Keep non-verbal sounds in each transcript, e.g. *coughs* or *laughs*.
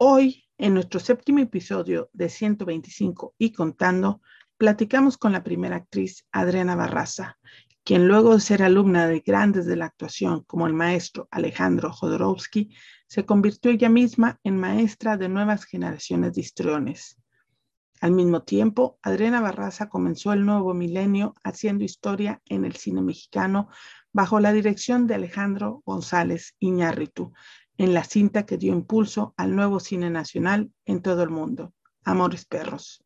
Hoy, en nuestro séptimo episodio de 125 y contando, platicamos con la primera actriz Adriana Barraza, quien luego de ser alumna de grandes de la actuación como el maestro Alejandro Jodorowsky, se convirtió ella misma en maestra de nuevas generaciones de histriones. Al mismo tiempo, Adriana Barraza comenzó el nuevo milenio haciendo historia en el cine mexicano bajo la dirección de Alejandro González Iñárritu, en la cinta que dio impulso al nuevo cine nacional en todo el mundo, Amores Perros.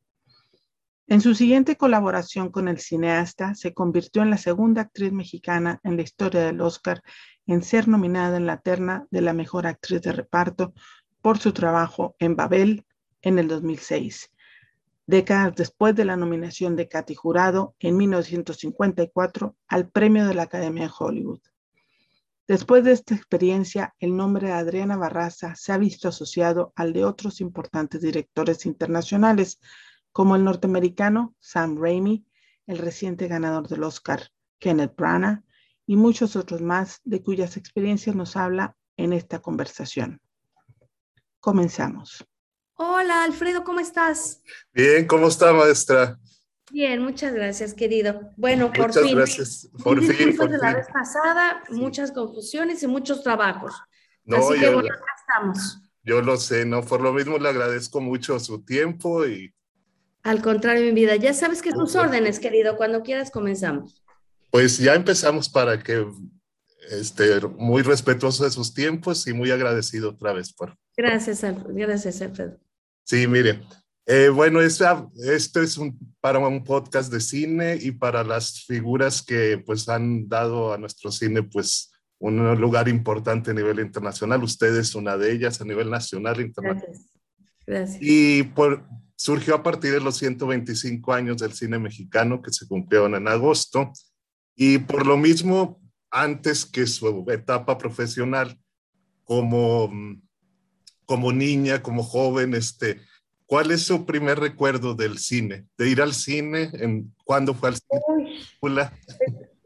En su siguiente colaboración con el cineasta, se convirtió en la segunda actriz mexicana en la historia del Oscar en ser nominada en la terna de la mejor actriz de reparto por su trabajo en Babel en el 2006, décadas después de la nominación de Katy Jurado en 1954 al premio de la Academia de Hollywood. Después de esta experiencia, el nombre de Adriana Barraza se ha visto asociado al de otros importantes directores internacionales, como el norteamericano Sam Raimi, el reciente ganador del Oscar, Kenneth Branagh, y muchos otros más de cuyas experiencias nos habla en esta conversación. Comenzamos. Hola, Alfredo, ¿cómo estás? Bien, ¿cómo está, maestra? Bien, muchas gracias, querido. Bueno, por muchas fin. gracias. Por fin, por de fin. la vez pasada, muchas confusiones y muchos trabajos. No, Así que bueno, acá estamos. yo lo sé, ¿no? Por lo mismo le agradezco mucho su tiempo y Al contrario, mi vida, ya sabes que tus órdenes, querido, cuando quieras comenzamos. pues ya empezamos para que, este, muy respetuoso de sus tiempos y muy agradecido otra vez por... Gracias, Alfredo. Gracias, Alfredo. Sí, mire, eh, bueno, esta- esto es un, para un podcast de cine y para las figuras que pues han dado a nuestro cine pues un lugar importante a nivel internacional. Usted es una de ellas a nivel nacional e internacional. Gracias. Gracias. Y por, surgió a partir de los 125 años del cine mexicano que se cumplieron en agosto. Y por lo mismo, antes que su etapa profesional como, como niña, como joven, este, ¿cuál es su primer recuerdo del cine? De ir al cine, en, ¿cuándo fue al cine?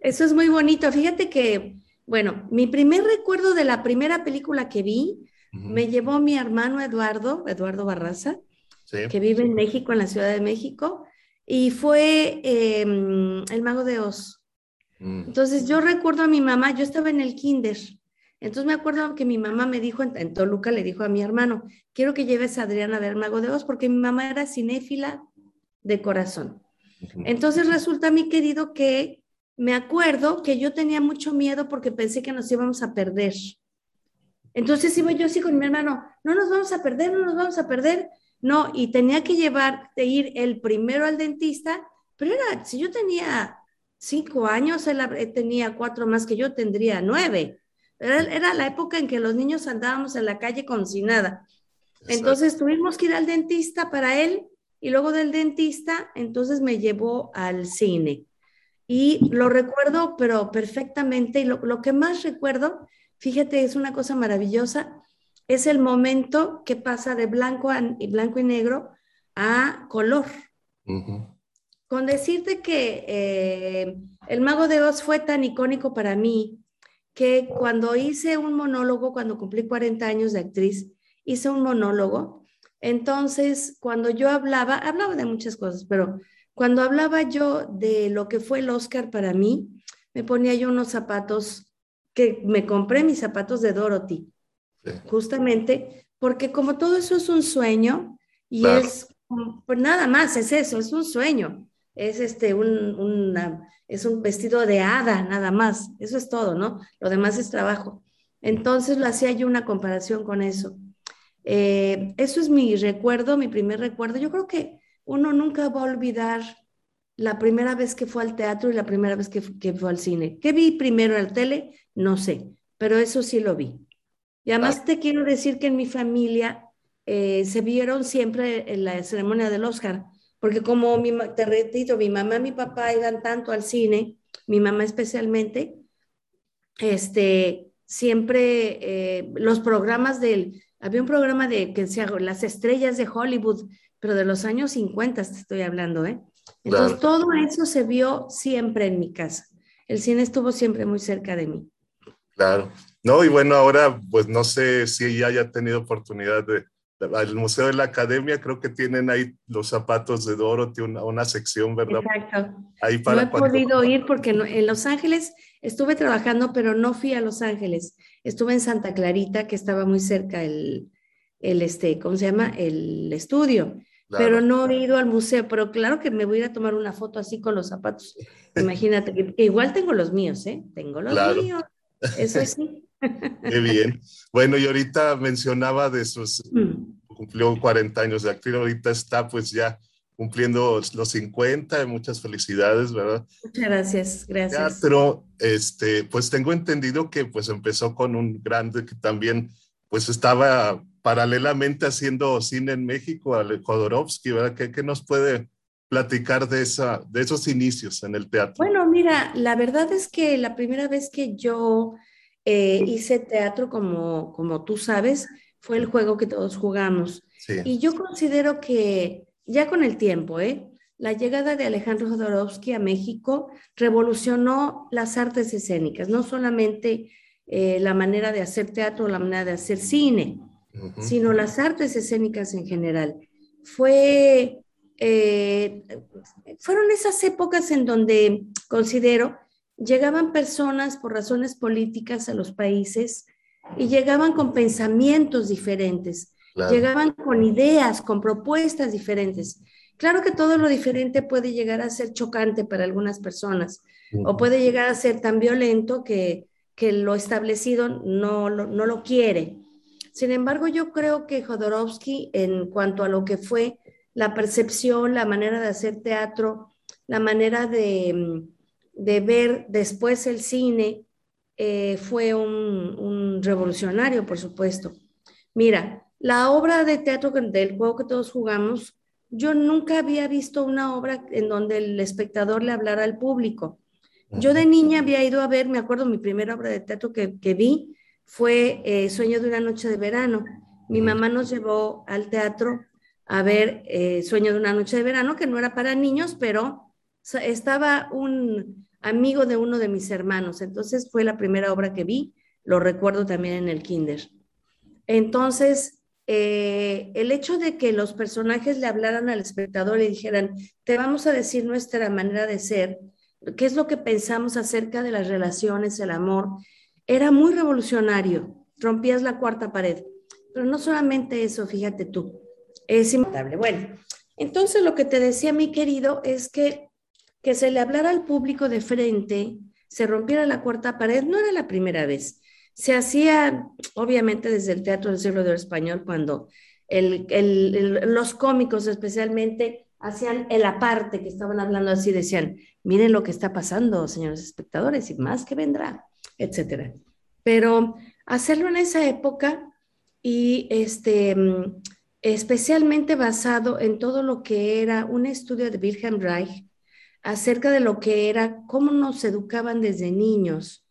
Eso es muy bonito. Fíjate que, bueno, mi primer recuerdo de la primera película que vi Ujú, me llevó mi hermano Eduardo, Eduardo Barraza, sí. que vive en México, en la Ciudad de México, y fue eh, El Mago de Oz. Mm, Entonces yo recuerdo a mi mamá, yo estaba en el kinder, entonces me acuerdo que mi mamá me dijo, en, Toluca le dijo a mi hermano, quiero que lleves a Adriana a ver Mago de Oz, porque mi mamá era cinéfila de corazón. Entonces resulta, mi querido, que me acuerdo que yo tenía mucho miedo porque pensé que nos íbamos a perder. Entonces iba yo así con mi hermano, no nos vamos a perder, no nos vamos a perder. No, y tenía que llevar, de ir el primero al dentista, pero era, si yo tenía cinco años, él él tenía cuatro más que yo, tendría nueve. Era, era la época en que los niños andábamos en la calle como si nada. Entonces tuvimos que ir al dentista para él y luego del dentista, entonces me llevó al cine. Y lo recuerdo, pero perfectamente. Y lo, lo que más recuerdo, fíjate, es una cosa maravillosa, es el momento que pasa de blanco, a- y blanco y negro a color. Con decirte que eh, El Mago de Oz fue tan icónico para mí que cuando hice un monólogo, cuando cumplí 40 años de actriz, hice un monólogo. Entonces, cuando yo hablaba, hablaba de muchas cosas, pero cuando hablaba yo de lo que fue el Oscar para mí, me ponía yo unos zapatos que me compré mis zapatos de Dorothy, Sí. justamente porque como todo eso es un sueño y Claro. es pues nada más es eso, es un sueño, es este un es un vestido de hada nada más, eso es todo, ¿no? Lo demás es trabajo. Entonces lo hacía yo una comparación con eso. Eh, eso es mi recuerdo, mi primer recuerdo. Yo creo que uno nunca va a olvidar la primera vez que fue al teatro y la primera vez que, que fue al cine. ¿Qué vi primero en la tele? No sé, pero eso sí lo vi. Y además te quiero decir que en mi familia eh, se vieron siempre en la ceremonia del Oscar, porque como mi, te repito, mi mamá y mi papá iban tanto al cine, mi mamá especialmente, este, siempre eh, los programas del, había un programa de que decía Las estrellas de Hollywood, pero de los años 50 te estoy hablando, ¿eh? Entonces Claro. todo eso se vio siempre en mi casa. El cine estuvo siempre muy cerca de mí. Claro. No, y bueno, ahora pues no sé si ya haya tenido oportunidad de, el Museo de la Academia, creo que tienen ahí los zapatos de Dorothy, una, una sección, ¿verdad? Exacto. Ahí para no he podido ir porque en Los Ángeles estuve trabajando, pero no fui a Los Ángeles. Estuve en Santa Clarita, que estaba muy cerca el, el este, ¿cómo se llama? El estudio. Pero no he ido al museo, pero claro que me voy a ir a tomar una foto así con los zapatos. *laughs* Imagínate, que, igual tengo los míos, ¿eh? Tengo los míos. Eso sí. *laughs* Qué bien. Bueno, y ahorita mencionaba de sus, mm. Cumplió 40 años de actriz, ahorita está pues ya cumpliendo los 50, muchas felicidades, ¿verdad? Muchas gracias, gracias. Teatro, este, pues tengo entendido que pues empezó con un grande que también pues estaba paralelamente haciendo cine en México, al Jodorowsky, ¿verdad? ¿Qué, ¿Qué, nos puede platicar de, esa, de esos inicios en el teatro? Bueno, mira, la verdad es que la primera vez que yo eh, hice teatro, como, como tú sabes, fue el juego que todos jugamos. Y yo considero que ya con el tiempo, ¿eh? la llegada de Alejandro Jodorowsky a México revolucionó las artes escénicas, no solamente eh, la manera de hacer teatro, la manera de hacer cine, sino las artes escénicas en general. Fue, eh, fueron esas épocas en donde considero llegaban personas por razones políticas a los países y llegaban con pensamientos diferentes, llegaban con ideas, con propuestas diferentes. Claro que todo lo diferente puede llegar a ser chocante para algunas personas o puede llegar a ser tan violento que, que lo establecido no, no lo quiere. Sin embargo, yo creo que Jodorowsky, en cuanto a lo que fue la percepción, la manera de hacer teatro, la manera de, de ver después el cine eh, fue un, revolucionario, por supuesto. Mira, la obra de teatro del juego que todos jugamos, yo nunca había visto una obra en donde el espectador le hablara al público. Yo de niña había ido a ver, me acuerdo, mi primera obra de teatro que, vi fue eh, Sueño de una noche de verano. Mi mamá nos llevó al teatro a ver eh, Sueño de una noche de verano, que no era para niños, pero estaba un, amigo de uno de mis hermanos. Entonces fue la primera obra que vi, lo recuerdo también en el kinder. Entonces, eh, el hecho de que los personajes le hablaran al espectador y dijeran, te vamos a decir nuestra manera de ser, qué es lo que pensamos acerca de las relaciones, el amor, era muy revolucionario, rompías la cuarta pared. Pero no solamente eso, fíjate tú, es inmutable. Bueno, entonces lo que te decía mi querido es que que se le hablara al público de frente, se rompiera la cuarta pared, no era la primera vez. Se hacía, obviamente, desde el Teatro del Siglo de Español, cuando los cómicos especialmente hacían el aparte, que estaban hablando así, decían, miren lo que está pasando, señores espectadores, y más que vendrá, etcétera. Pero hacerlo en esa época y este, especialmente basado en todo lo que era un estudio de Wilhelm Reich, acerca de lo que era, cómo nos educaban desde niños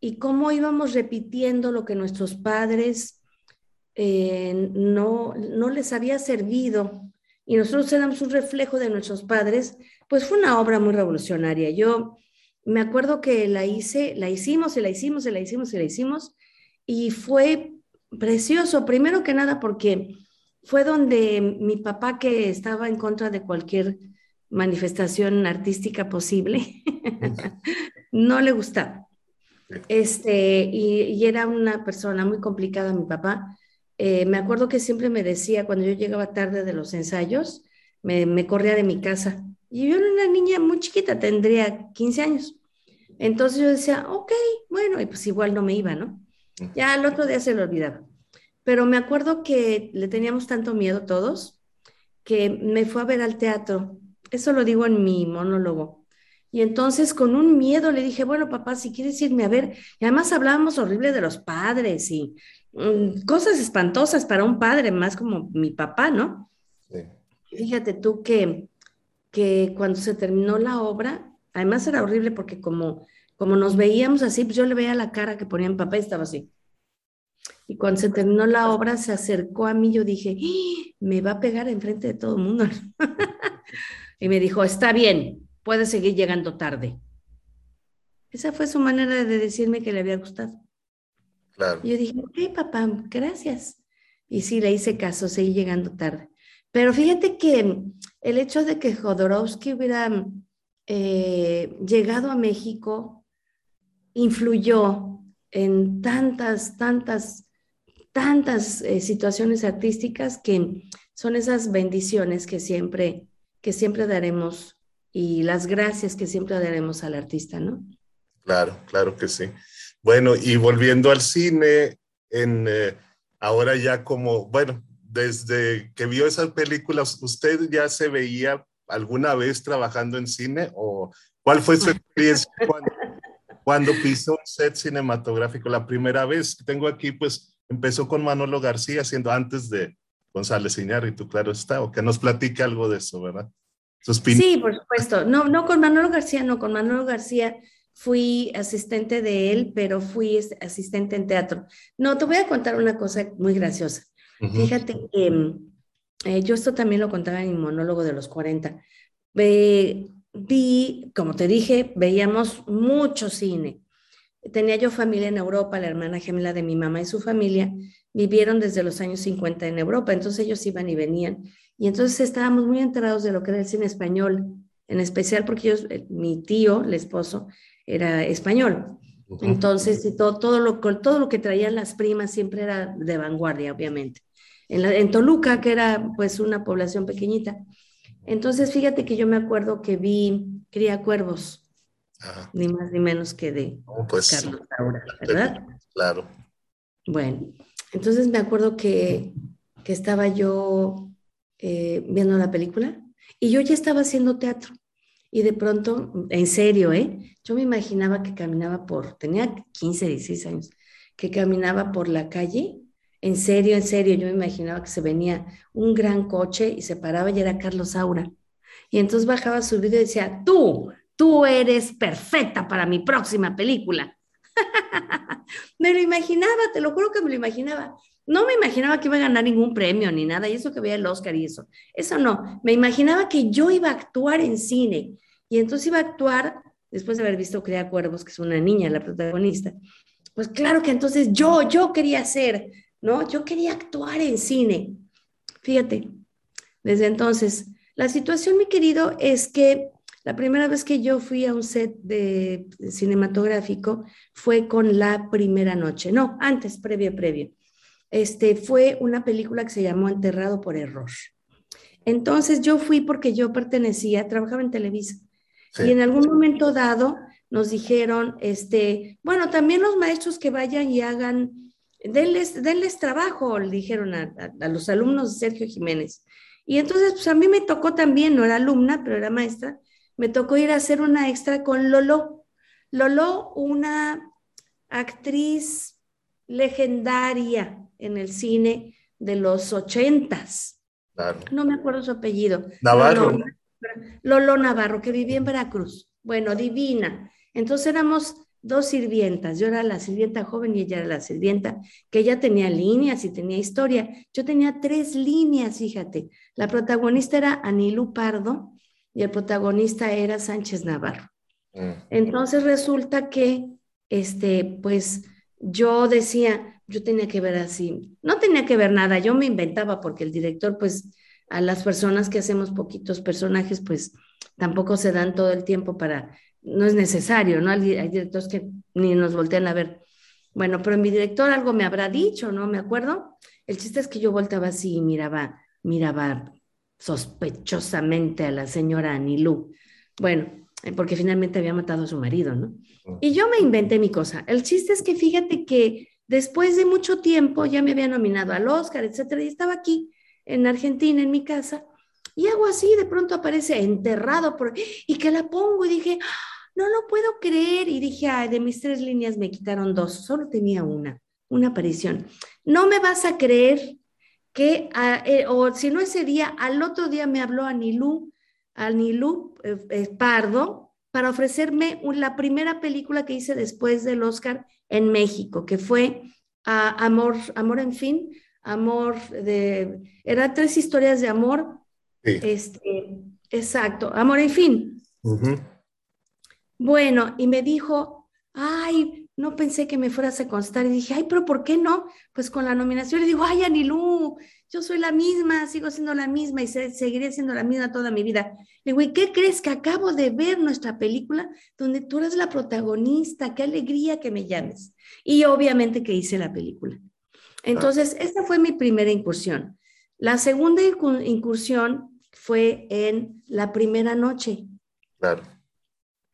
y cómo íbamos repitiendo lo que nuestros padres eh, no, no les había servido y nosotros éramos un reflejo de nuestros padres, pues fue una obra muy revolucionaria. Yo me acuerdo que la hice, la hicimos y la hicimos y la hicimos y la hicimos y fue precioso, primero que nada porque fue donde mi papá que estaba en contra de cualquier manifestación artística posible, no le gustaba. Este, y, era una persona muy complicada, mi papá. Eh, me acuerdo que siempre me decía, cuando yo llegaba tarde de los ensayos, me, corría de mi casa. Y yo era una niña muy chiquita, tendría 15 años. Entonces yo decía, ok, bueno, y pues igual no me iba, ¿no? Ya al otro día se lo olvidaba. Pero me acuerdo que le teníamos tanto miedo todos que me fue a ver al teatro eso lo digo en mi monólogo. Y entonces con un miedo le dije, bueno, papá, si quieres irme a ver, y además hablábamos horrible de los padres y mm, cosas espantosas para un padre, más como mi papá, ¿no? Sí. Fíjate tú que, que cuando se terminó la obra, además era horrible porque como, como nos veíamos así, pues yo le veía la cara que ponía mi papá y estaba así. Y cuando se terminó la obra, se acercó a mí, yo dije, ¡Ah! me va a pegar enfrente de todo el mundo. *laughs* Y me dijo, está bien, puedes seguir llegando tarde. Esa fue su manera de decirme que le había gustado. Claro. Y yo dije, ok, papá, gracias. Y sí, le hice caso, seguí llegando tarde. Pero fíjate que el hecho de que Jodorowsky hubiera eh, llegado a México influyó en tantas, tantas, tantas eh, situaciones artísticas que son esas bendiciones que siempre, que siempre daremos y las gracias que siempre daremos al artista, ¿no? Claro, claro que sí. Bueno, y volviendo al cine, en, eh, ahora ya como, bueno, desde que vio esas películas, ¿usted ya se veía alguna vez trabajando en cine o cuál fue su experiencia *laughs* cuando, cuando pisó un set cinematográfico la primera vez? Tengo aquí, pues, empezó con Manolo García, siendo antes de González Iñárritu, claro está, o que nos platique algo de eso, ¿verdad? Sí, por supuesto. No, no con Manolo García, no, con Manolo García fui asistente de él, pero fui asistente en teatro. No, te voy a contar una cosa muy graciosa. Fíjate que mm, eh, yo esto también lo contaba en mi monólogo de los 40. vi, como te dije, veíamos mucho cine. Tenía yo familia en Europa, la hermana gemela de mi mamá y su familia vivieron desde los años 50 en Europa, entonces ellos iban y venían. Y entonces estábamos muy enterados de lo que era el cine español, en especial porque ellos, eh, mi tío, el esposo, era español. Entonces, todo, todo, lo, todo lo que traían las primas siempre era de vanguardia, obviamente. En, en Toluca, que era pues una población pequeñita. Entonces, fíjate que yo me acuerdo que vi Cría Cuervos, ni más ni menos que de pues, Carlos Saura, ¿verdad? Claro. Bueno, entonces me acuerdo que, que estaba yo eh, viendo la película y yo ya estaba haciendo teatro. Y de pronto, en serio, ¿eh? Yo me imaginaba que caminaba por, tenía 15, 16 años, que caminaba por la calle. En serio, en serio, yo me imaginaba que se venía un gran coche y se paraba y era Carlos Saura. Y entonces bajaba su video y decía, tú, tú eres perfecta para mi próxima película. *laughs* me lo imaginaba, te lo juro que me lo imaginaba. No me imaginaba que iba a ganar ningún premio ni nada, y eso que veía el Oscar y eso. Eso no. Me imaginaba que yo iba a actuar en cine. Y entonces iba a actuar, después de haber visto Crea Cuervos, que es una niña, la protagonista. Pues claro que entonces yo, yo quería ser, ¿no? Yo quería actuar en cine. Fíjate, desde entonces, la situación, mi querido, es que la primera vez que yo fui a un set de cinematográfico fue con La Primera Noche. No, antes, previo, previo este, fue una película que se llamó Enterrado por Error. Entonces yo fui porque yo pertenecía, trabajaba en Televisa. Y en algún momento dado nos dijeron, este, bueno, también los maestros que vayan y hagan, denles, denles trabajo, le dijeron a, a, los alumnos de Sergio Jiménez. Y entonces, pues a mí me tocó también, no era alumna, pero era maestra, me tocó ir a hacer una extra con Lolo. Lolo, una actriz legendaria, en el cine de los ochentas. No me acuerdo su apellido. Navarro. Lolo, Navarro, que vivía en Veracruz. Bueno, divina. Entonces éramos dos sirvientas. Yo era la sirvienta joven y ella era la sirvienta que ella tenía líneas y tenía historia. Yo tenía tres líneas, fíjate. La protagonista era Anilú Pardo y el protagonista era Sánchez Navarro. Mm. Entonces resulta que, este, pues yo decía, yo tenía que ver así, no tenía que ver nada, yo me inventaba porque el director, pues a las personas que hacemos poquitos personajes, pues tampoco se dan todo el tiempo para, no es necesario, ¿no? Hay, directores que ni nos voltean a ver. Bueno, pero mi director algo me habrá dicho, ¿no? Me acuerdo. El chiste es que yo volteaba así y miraba, miraba sospechosamente a la señora Anilú. Bueno, eh, porque finalmente había matado a su marido, ¿no? Y yo me inventé mi cosa. El chiste es que fíjate que Después de mucho tiempo ya me había nominado al Oscar, etcétera, y estaba aquí en Argentina, en mi casa, y hago así, de pronto aparece enterrado por, y que la pongo y dije, no lo puedo creer, y dije, ay, de mis tres líneas me quitaron dos, solo tenía una, una aparición. No me vas a creer que, ah, eh, o si no ese día, al otro día me habló Anilú, Anilú eh, eh, Pardo, para ofrecerme la primera película que hice después del Oscar en México, que fue Amor, Amor en fin, Amor de, eran tres historias de amor. Este, exacto, Amor en fin. Bueno, y me dijo, ay, no pensé que me fueras a constar y dije, ay, pero ¿por qué no? Pues con la nominación le digo, ay, Anilú, yo soy la misma, sigo siendo la misma y seguiré siendo la misma toda mi vida. Le digo, ¿y qué crees que acabo de ver nuestra película donde tú eres la protagonista? Qué alegría que me llames. Y obviamente que hice la película. Entonces, esta fue mi primera incursión. La segunda incursión fue en la primera noche. Claro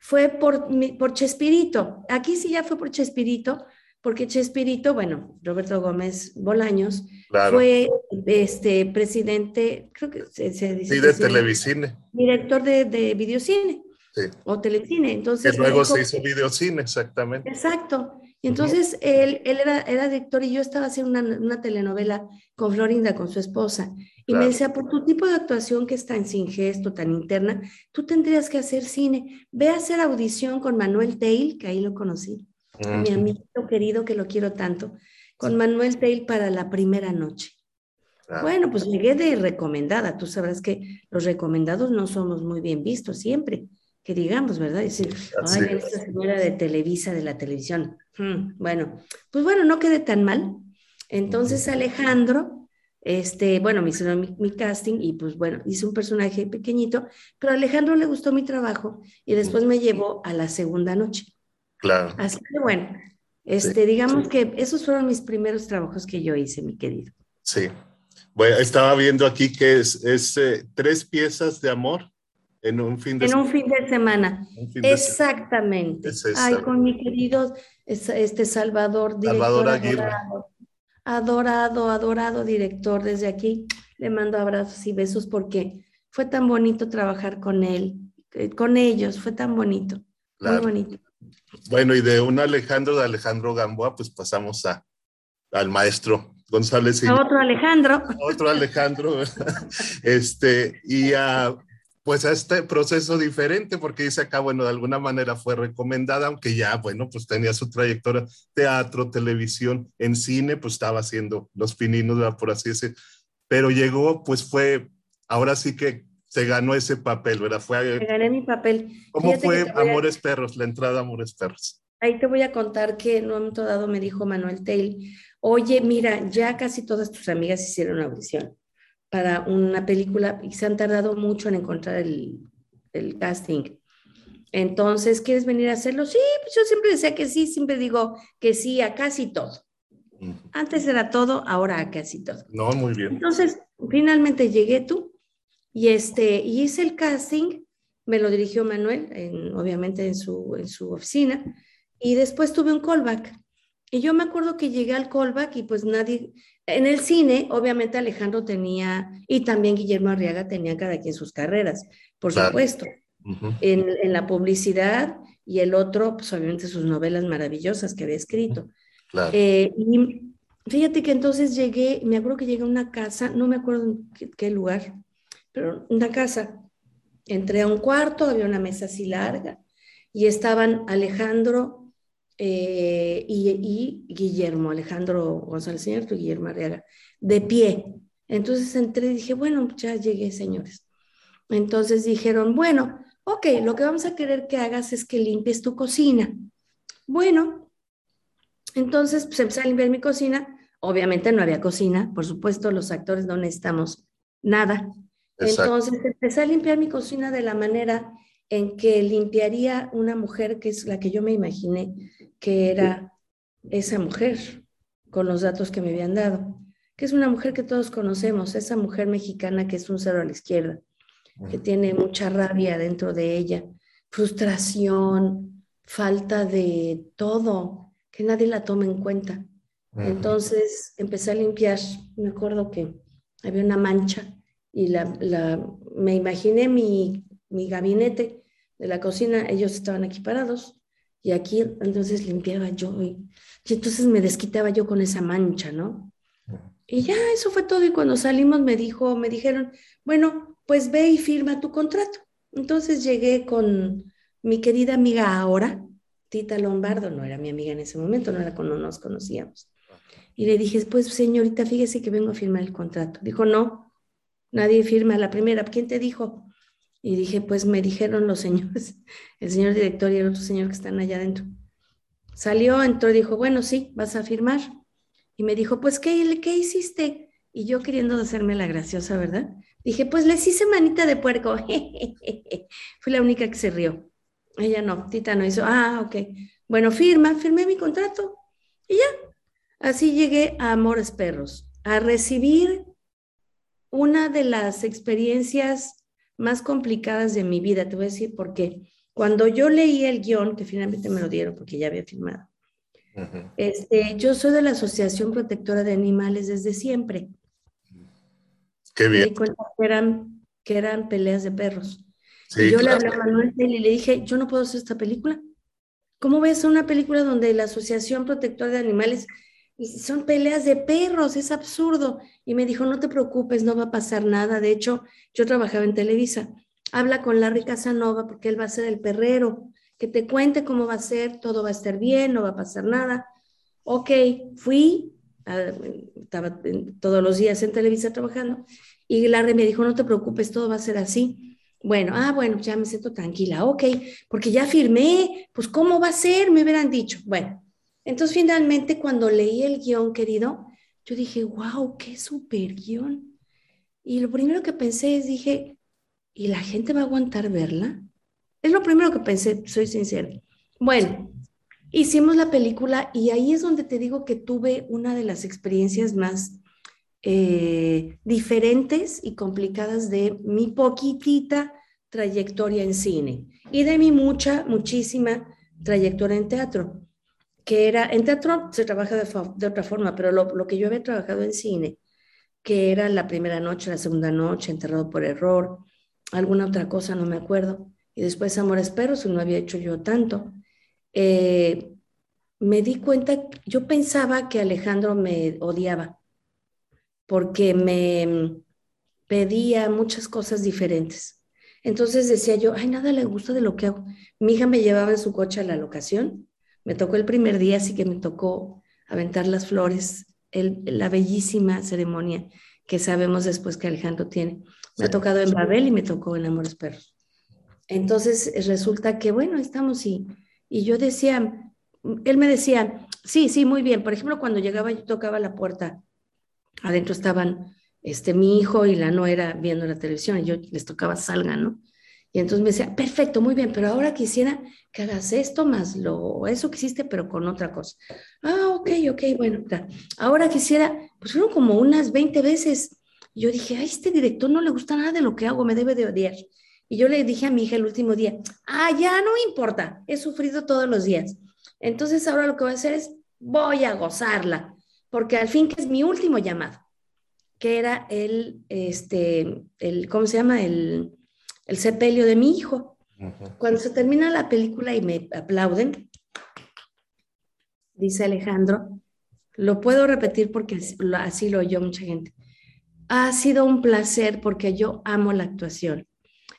fue por, por Chespirito. Aquí sí ya fue por Chespirito, porque Chespirito, bueno, Roberto Gómez Bolaños, fue este presidente, creo que se, dice. Sí, de Televicine. Director de, de videocine. Sí. O Telecine. Entonces, que luego se hizo videocine, exactamente. Exacto. Y entonces él, él era, era, director y yo estaba haciendo una, una telenovela con Florinda, con su esposa. Y me decía, por tu tipo de actuación que está en sin gesto, tan interna, tú tendrías que hacer cine. Ve a hacer audición con Manuel Tail, que ahí lo conocí, mi amigo querido que lo quiero tanto, con Manuel Tail para la primera noche. Bueno, pues llegué de recomendada. Tú sabrás que los recomendados no somos muy bien vistos siempre, que digamos, ¿verdad? Decir, ay, esta señora de Televisa, de la televisión. Hmm, bueno, pues bueno, no quedé tan mal. Entonces Alejandro este, bueno, me hicieron mi, casting y pues bueno, hice un personaje pequeñito, pero a Alejandro le gustó mi trabajo y después me llevó a la segunda noche. Claro. Así que bueno, este, digamos que esos fueron mis primeros trabajos que yo hice, mi querido. Sí. Bueno, estaba viendo aquí que es, es eh, tres piezas de amor en un fin de semana. En un fin de semana. Exactamente. Ay, con mi querido este Salvador, Salvador Aguirre adorado, adorado director desde aquí. Le mando abrazos y besos porque fue tan bonito trabajar con él, eh, con ellos, fue tan bonito, muy bonito. Bueno, y de un Alejandro, de Alejandro Gamboa, pues pasamos a, al maestro González. Y, a otro Alejandro. otro Alejandro, *laughs* este, y a pues a este proceso diferente, porque dice acá, bueno, de alguna manera fue recomendada, aunque ya, bueno, pues tenía su trayectoria, teatro, televisión, en cine, pues estaba haciendo los pininos, por así decir, pero llegó, pues fue, ahora sí que se ganó ese papel, ¿verdad? Fue, Me gané mi papel. ¿Cómo fue Amores Perros, la entrada a Amores Perros? Ahí te voy a contar que en un momento dado me dijo Manuel Tail, oye, mira, ya casi todas tus amigas hicieron audición para una película y se han tardado mucho en encontrar el, el casting. Entonces, ¿quieres venir a hacerlo? Sí, pues yo siempre decía que sí, siempre digo que sí a casi todo. Antes era todo, ahora a casi todo. No, muy bien. Entonces, finalmente llegué tú y, este, y hice el casting, me lo dirigió Manuel, obviamente en su, en su oficina, y después tuve un callback. Y yo me acuerdo que llegué al callback y pues nadie, en el cine, obviamente Alejandro tenía, y también Guillermo Arriaga tenía cada quien sus carreras, por supuesto. en, la publicidad y el otro, pues obviamente sus novelas maravillosas que había escrito. Eh, y fíjate que entonces llegué, me acuerdo que llegué a una casa, no me acuerdo en qué, lugar, pero una casa. Entré a un cuarto, había una mesa así larga y estaban Alejandro, eh, y, Guillermo, Alejandro González y Guillermo Arriaga, de pie. Entonces entré y dije, bueno, ya llegué, señores. Entonces dijeron, bueno, ok, lo que vamos a querer que hagas es que limpies tu cocina. Bueno, entonces pues, empecé a limpiar mi cocina. Obviamente no había cocina, por supuesto, los actores no necesitamos nada. Entonces empecé a limpiar mi cocina de la manera en que limpiaría una mujer que es la que yo me imaginé que era esa mujer con los datos que me habían dado, que es una mujer que todos conocemos, esa mujer mexicana que es un cero a la izquierda, que tiene mucha rabia dentro de ella, frustración, falta de todo, que nadie la toma en cuenta. Entonces empecé a limpiar, me acuerdo que había una mancha y la, me imaginé mi, mi gabinete de la cocina, ellos estaban aquí parados y aquí entonces limpiaba yo y, entonces me desquitaba yo con esa mancha, ¿no? Y ya eso fue todo y cuando salimos me dijo, me dijeron, bueno, pues ve y firma tu contrato. Entonces llegué con mi querida amiga ahora, Tita Lombardo, no era mi amiga en ese momento, no era cuando nos conocíamos. Y le dije, pues señorita, fíjese que vengo a firmar el contrato. Dijo, no, nadie firma la primera. ¿Quién te dijo? Y dije, pues me dijeron los señores, *laughs* el señor director y el otro señor que están allá adentro. Salió, entró y dijo, bueno, sí, vas a firmar. Y me dijo, pues, ¿qué, ¿qué hiciste? Y yo queriendo hacerme la graciosa, ¿verdad? Dije, pues les hice manita de puerco. *laughs* Fui la única que se rió. Ella no, Tita no hizo, ah, ok. Bueno, firma, firmé mi contrato. Y ya. Así llegué a Amores Perros, a recibir una de las experiencias más complicadas de mi vida. Te voy a decir por qué. Cuando yo leí el guion, que finalmente me lo dieron porque ya había firmado, este, yo soy de la Asociación Protectora de Animales desde siempre. Qué bien. Me di cuenta que eran, que eran peleas de perros. y yo le hablé a Manuel y le dije, yo no puedo hacer esta película. ¿Cómo ves una película donde la Asociación Protectora de Animales son peleas de perros? Es absurdo. Y me dijo, no te preocupes, no va a pasar nada. De hecho, yo trabajaba en Televisa habla con Larry Casanova porque él va a ser el perrero, que te cuente cómo va a ser, todo va a estar bien, no va a pasar nada. Ok, fui, estaba todos los días en Televisa trabajando, y Larry me dijo, no te preocupes, todo va a ser así. Bueno, ah, bueno, ya me siento tranquila, ok, porque ya firmé, pues ¿cómo va a ser? Me hubieran dicho. Bueno, entonces finalmente cuando leí el guion, querido, yo dije, wow, qué super guion. Y lo primero que pensé es, dije, ¿y la gente va a aguantar verla? Es lo primero que pensé, soy sincera. Bueno, hicimos la película y ahí es donde te digo que tuve una de las experiencias más eh, diferentes y complicadas de mi poquitita trayectoria en cine y de mi mucha, muchísima trayectoria en teatro, que era, en teatro se trabaja de, otra forma, pero lo, que yo había trabajado en cine, que era la primera noche, la segunda noche, enterrado por error, alguna otra cosa, no me acuerdo. Y después Amores Perros, no había hecho yo tanto. Eh, me di cuenta, yo pensaba que Alejandro me odiaba, porque me pedía muchas cosas diferentes. Entonces decía yo, ay, nada le gusta de lo que hago. Mi hija me llevaba en su coche a la locación, me tocó el primer día, así que me tocó aventar las flores, la bellísima ceremonia que sabemos después que Alejandro tiene. Me ha tocado en Babel y me tocó en Amores Perros. Entonces resulta que, bueno, estamos y, y yo decía, él me decía, sí, sí, muy bien. Por ejemplo, cuando llegaba yo tocaba la puerta, adentro estaban este, mi hijo y la nuera viendo la televisión y yo les tocaba salgan, ¿no? Y entonces me decía, perfecto, muy bien, pero ahora quisiera que hagas esto más lo, eso que hiciste, pero con otra cosa. Ah, ok, ok, bueno, ahora quisiera, pues fueron como unas 20 veces yo dije, a este director no le gusta nada de lo que hago, me debe de odiar. Y yo le dije a mi hija el último día, ah, ya no importa, he sufrido todos los días. Entonces ahora lo que voy a hacer es, voy a gozarla, porque al fin que es mi último llamado, que era el, este, el ¿cómo se llama? El, el sepelio de mi hijo. Cuando se termina la película y me aplauden, dice Alejandro, lo puedo repetir porque así lo oyó mucha gente ha sido un placer porque yo amo la actuación.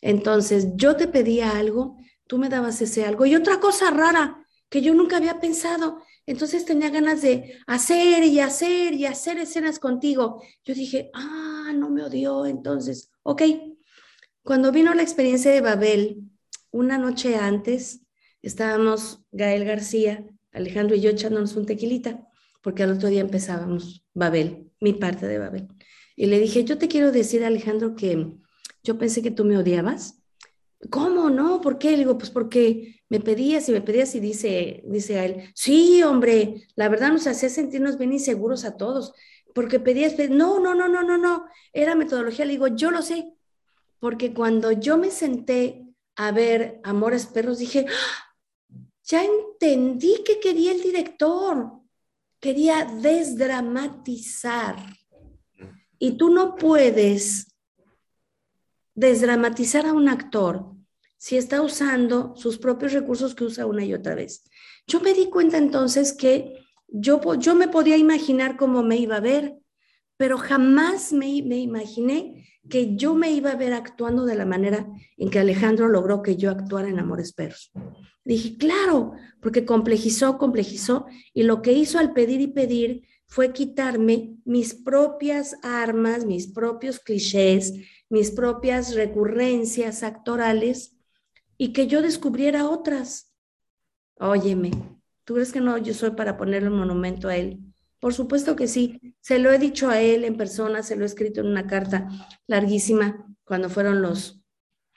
Entonces, yo te pedía algo, tú me dabas ese algo y otra cosa rara que yo nunca había pensado. Entonces tenía ganas de hacer y hacer y hacer escenas contigo. Yo dije, ah, no me odió. Entonces, ok. Cuando vino la experiencia de Babel, una noche antes, estábamos Gael García, Alejandro y yo echándonos un tequilita, porque al otro día empezábamos Babel, mi parte de Babel. Y le dije, yo te quiero decir, Alejandro, que yo pensé que tú me odiabas. ¿Cómo? ¿No? ¿Por qué? Le digo, pues porque me pedías y me pedías y dice, dice a él, sí, hombre, la verdad nos hacía sentirnos bien inseguros a todos, porque pedías, no, no, no, no, no, no, era metodología. Le digo, yo lo sé, porque cuando yo me senté a ver Amores Perros, dije, ¡Ah! ya entendí que quería el director, quería desdramatizar y tú no puedes desdramatizar a un actor si está usando sus propios recursos que usa una y otra vez. Yo me di cuenta entonces que yo, yo me podía imaginar cómo me iba a ver, pero jamás me, me imaginé que yo me iba a ver actuando de la manera en que Alejandro logró que yo actuara en Amores Perros. Dije, claro, porque complejizó, complejizó, y lo que hizo al pedir y pedir fue quitarme mis propias armas, mis propios clichés, mis propias recurrencias actorales y que yo descubriera otras. Óyeme, ¿Tú crees que no yo soy para ponerle un monumento a él? Por supuesto que sí. Se lo he dicho a él en persona, se lo he escrito en una carta larguísima cuando fueron los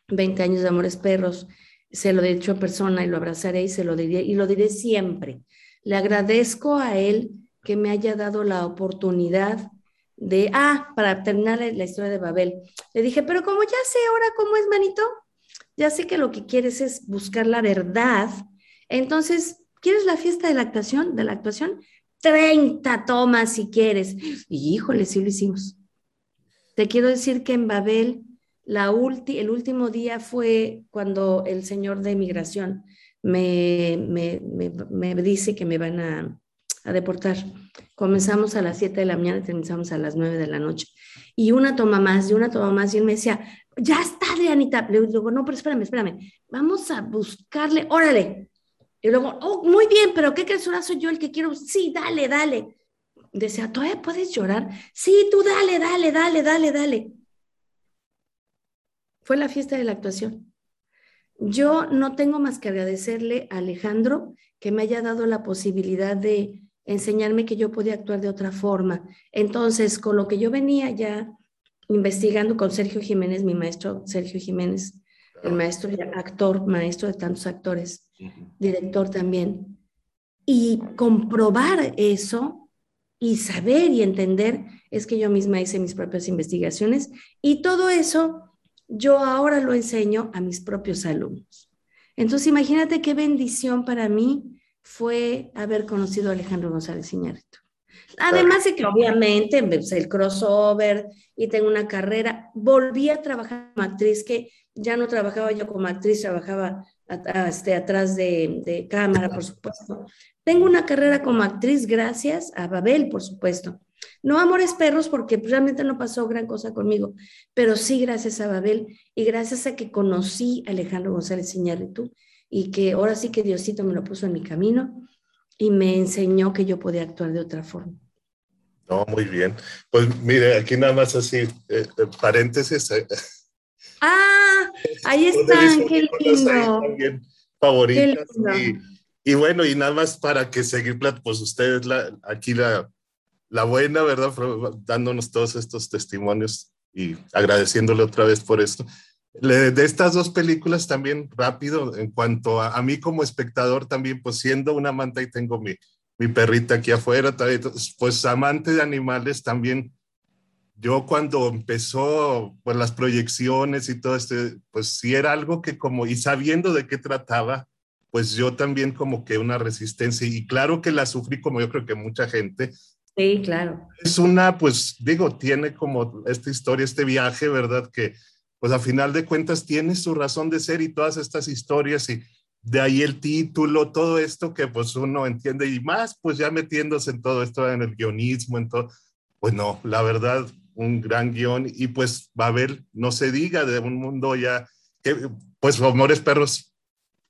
20 años de Amores Perros. Se lo he dicho en persona y lo abrazaré y se lo diré y lo diré siempre. Le agradezco a él que me haya dado la oportunidad de, ah, para terminar la, historia de Babel. Le dije, pero como ya sé ahora cómo es, manito, ya sé que lo que quieres es buscar la verdad. Entonces, ¿quieres la fiesta de la actuación? De la actuación? 30 tomas si quieres. Y híjole, sí lo hicimos. Te quiero decir que en Babel, la el último día fue cuando el señor de migración me, me, dice que me van a, a, deportar. Comenzamos a las 7 de la mañana y terminamos a las 9 de la noche. Y una toma más, y una toma más, y él me decía, ya está, Adrianita. Le digo, no, pero espérame, espérame, vamos a buscarle, órale, y luego, oh, muy bien, pero ¿qué crees? Soy yo el que quiero. Sí, dale, dale. Decía, ¿todavía puedes llorar? Sí, tú dale, dale, dale, dale, dale. Fue la fiesta de la actuación. Yo no tengo más que agradecerle a Alejandro que me haya dado la posibilidad de enseñarme que yo podía actuar de otra forma. Entonces, con lo que yo venía ya investigando con Sergio Jiménez, mi maestro Sergio Jiménez, el maestro actor, maestro de tantos actores, director también. Y comprobar eso y saber y entender es que yo misma hice mis propias investigaciones y todo eso yo ahora lo enseño a mis propios alumnos. Entonces imagínate qué bendición para mí fue haber conocido a Alejandro González Iñárritu. Además de que obviamente el crossover y tengo una carrera, volví a trabajar como actriz, que ya no trabajaba yo como actriz, trabajaba este, atrás de, cámara, por supuesto. Tengo una carrera como actriz gracias a Babel, por supuesto. No Amores Perros porque realmente no pasó gran cosa conmigo, pero sí gracias a Babel y gracias a que conocí a Alejandro González Iñárritu y que ahora sí que Diosito me lo puso en mi camino y me enseñó que yo podía actuar de otra forma. No, muy bien. Pues mire, aquí nada más así, eh, paréntesis. Eh, Ah, ahí *laughs* están, qué lindo. favoritas. Y, bueno, y nada más para que seguir, pues ustedes la, aquí la, la buena, ¿verdad? Dándonos todos estos testimonios y agradeciéndole otra vez por esto. de estas dos películas también rápido, en cuanto a, a, mí como espectador también, pues siendo una amante y tengo mi, mi perrita aquí afuera, pues amante de animales también yo cuando empezó pues las proyecciones y todo este, pues sí era algo que como, y sabiendo de qué trataba, pues yo también como que una resistencia, y claro que la sufrí como yo creo que mucha gente. Sí, claro. Es una, pues digo, tiene como esta historia, este viaje, ¿verdad? Que pues a final de cuentas tiene su razón de ser y todas estas historias y de ahí el título, todo esto que pues uno entiende y más pues ya metiéndose en todo esto, en el guionismo, en todo, pues no, la verdad, un gran guion y pues va a haber, no se diga, de un mundo ya, que, pues Amores Perros,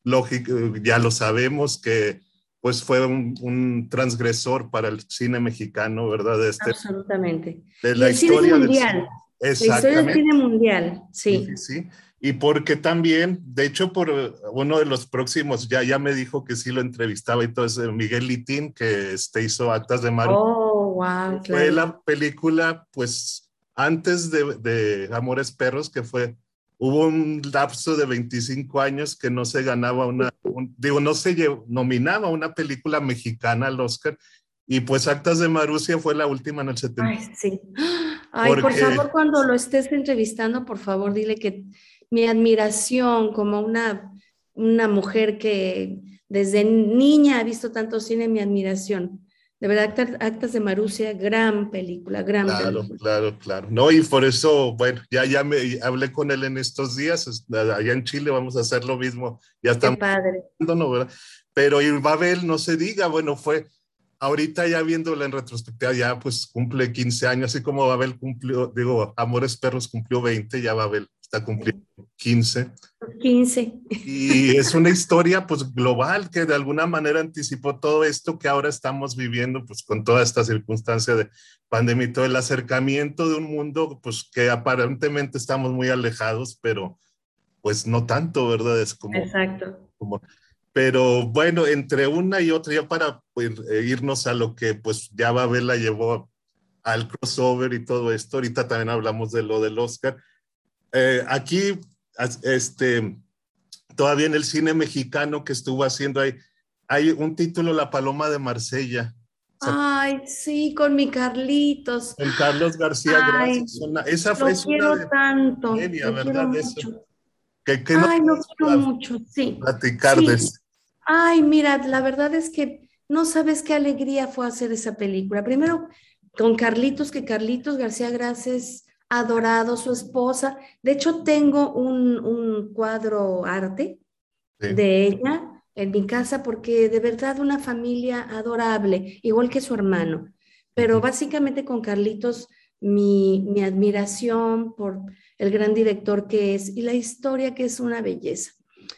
lógico, ya lo sabemos que pues fue un, transgresor para el cine mexicano, ¿verdad? Este, Absolutamente. De la historia cine mundial. La historia del cine mundial, sí. sí. Sí, Y porque también, de hecho, por uno de los próximos, ya, ya me dijo que sí lo entrevistaba y todo eso, Miguel Litín, que este, hizo Actas de Mar. Oh fue la película, pues, antes de, Amores Perros, que fue, hubo un lapso de 25 años que no se ganaba una, digo, no se nominaba una película mexicana al Oscar, y pues Actas de Marusia fue la última en el 70. Ay, sí. *gasps* Ay, por favor, cuando lo estés entrevistando, por favor, dile que mi admiración como una, una mujer que desde niña ha visto tanto cine, mi admiración. De verdad, Actas de Marusia, gran película, gran claro, película. Claro, claro, No, y por eso, bueno, ya, ya me hablé con él en estos días, allá en Chile vamos a hacer lo mismo. Ya. Qué padre. No, ¿verdad? Pero y Babel, no se diga, bueno, fue, ahorita ya viéndola en retrospectiva, ya pues cumple 15 años, así como Babel cumplió, digo, Amores Perros cumplió 20, ya Babel está cumpliendo 15. 15. Y es una historia pues global que de alguna manera anticipó todo esto que ahora estamos viviendo pues con toda esta circunstancia de pandemia y todo el acercamiento de un mundo pues que aparentemente estamos muy alejados, pero pues no tanto, ¿verdad? Es como... Exacto. Como, Pero bueno, entre una y otra, ya para pues, irnos a lo que pues ya Babel la llevó al crossover y todo esto, ahorita también hablamos de lo del Oscar. Eh, aquí, este, todavía en el cine mexicano que estuvo haciendo ahí, hay un título, La Paloma de Marsella. Ay, sí, con mi Carlitos. Con Carlos García, gracias. esa fue lo quiero tanto. ¿verdad? Que, que Ay, lo quiero mucho, sí. Platicar de eso. Ay, mira, la verdad es que no sabes qué alegría fue hacer esa película. Primero, con Carlitos, que Carlitos García Gracias adorado, su esposa. De hecho, tengo un, cuadro arte de ella en mi casa porque de verdad una familia adorable, igual que su hermano. Pero básicamente con Carlitos, mi, mi admiración por el gran director que es y la historia que es una belleza.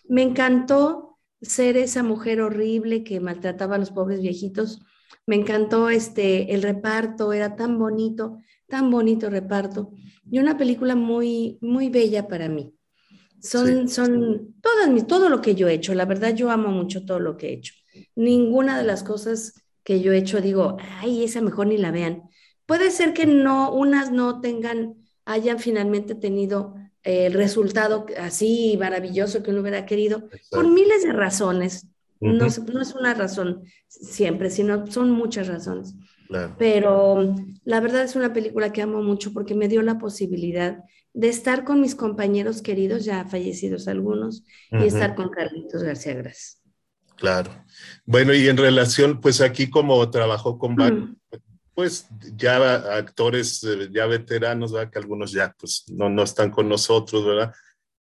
Me encantó ser esa mujer horrible que maltrataba a los pobres viejitos. Me encantó este el reparto, era tan bonito, tan bonito reparto y una película muy muy bella para mí. Son, son todas todo lo que yo he hecho. La verdad, yo amo mucho todo lo que he hecho. Ninguna de las cosas que yo he hecho digo, ay, esa mejor ni la vean. Puede ser que no, unas no tengan, hayan finalmente tenido eh, el resultado así maravilloso que uno hubiera querido, por miles de razones. no, no, es una razón siempre, sino son muchas razones. Pero la verdad es una película que amo mucho porque me dio la posibilidad de estar con mis compañeros queridos, ya fallecidos algunos, y estar con Carlitos García Gras. Claro. Bueno, y en relación, pues aquí como trabajó con pues ya actores eh, ya veteranos, ¿verdad? que algunos ya pues no, no están con nosotros, ¿verdad?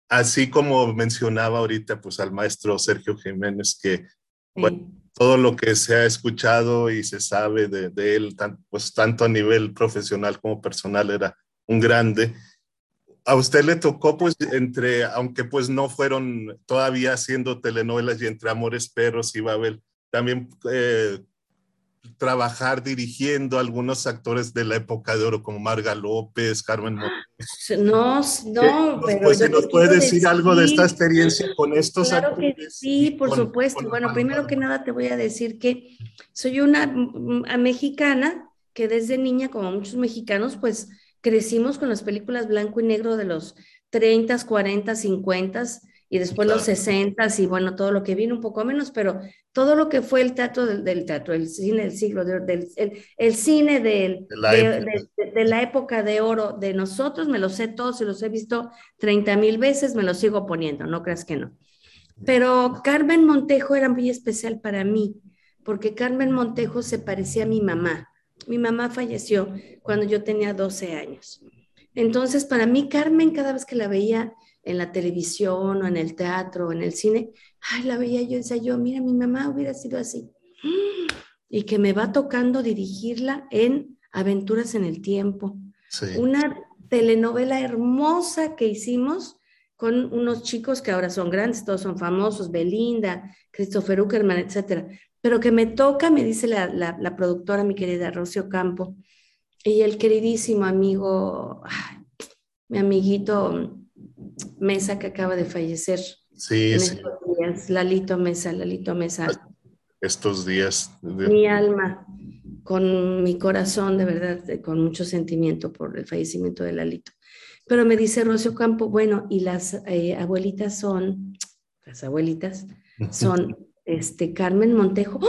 Así como mencionaba ahorita pues al maestro Sergio Jiménez, que bueno, todo lo que se ha escuchado y se sabe de, de él, pues tanto a nivel profesional como personal, era un grande. A usted le tocó, pues, entre, aunque pues no fueron todavía haciendo telenovelas y entre Amores Perros y Babel, también eh, trabajar dirigiendo a algunos actores de la época de oro como Marga López, Carmen No, no, pero pues, si nos puede decir, algo de esta experiencia con estos claro actores. Que sí, por supuesto. bueno, primero que nada te voy a decir que soy una mexicana que desde niña, como muchos mexicanos, pues crecimos con las películas blanco y negro de los 30, 40, 50 y después los 60 y bueno, todo lo que vino un poco menos, pero todo lo que fue el teatro del, teatro, el cine del siglo, del, el, cine del, de, la época de oro de nosotros, me los sé todos y los he visto 30 mil veces, me los sigo poniendo, no creas que no. Pero Carmen Montejo era muy especial para mí, porque Carmen Montejo se parecía a mi mamá. Mi mamá falleció cuando yo tenía 12 años. Entonces, para mí, Carmen, cada vez que la veía en la televisión o en el teatro o en el cine, ay, la veía yo, decía yo, mira, mi mamá hubiera sido así. Y que me va tocando dirigirla en Aventuras en el Tiempo. Una telenovela hermosa que hicimos con unos chicos que ahora son grandes, todos son famosos, Belinda, Christopher Uckerman, etcétera pero que me toca, me dice la, productora, mi querida Rocio Campo, y el queridísimo amigo, mi amiguito Mesa que acaba de fallecer. Sí, sí. Lalito Mesa, Lalito Mesa. Estos días. Mi alma, con mi corazón, de verdad, con mucho sentimiento por el fallecimiento de Lalito. Pero me dice Rocio Campo, bueno, y las eh, abuelitas son, las abuelitas *laughs* son este, Carmen Montejo. ¡Oh!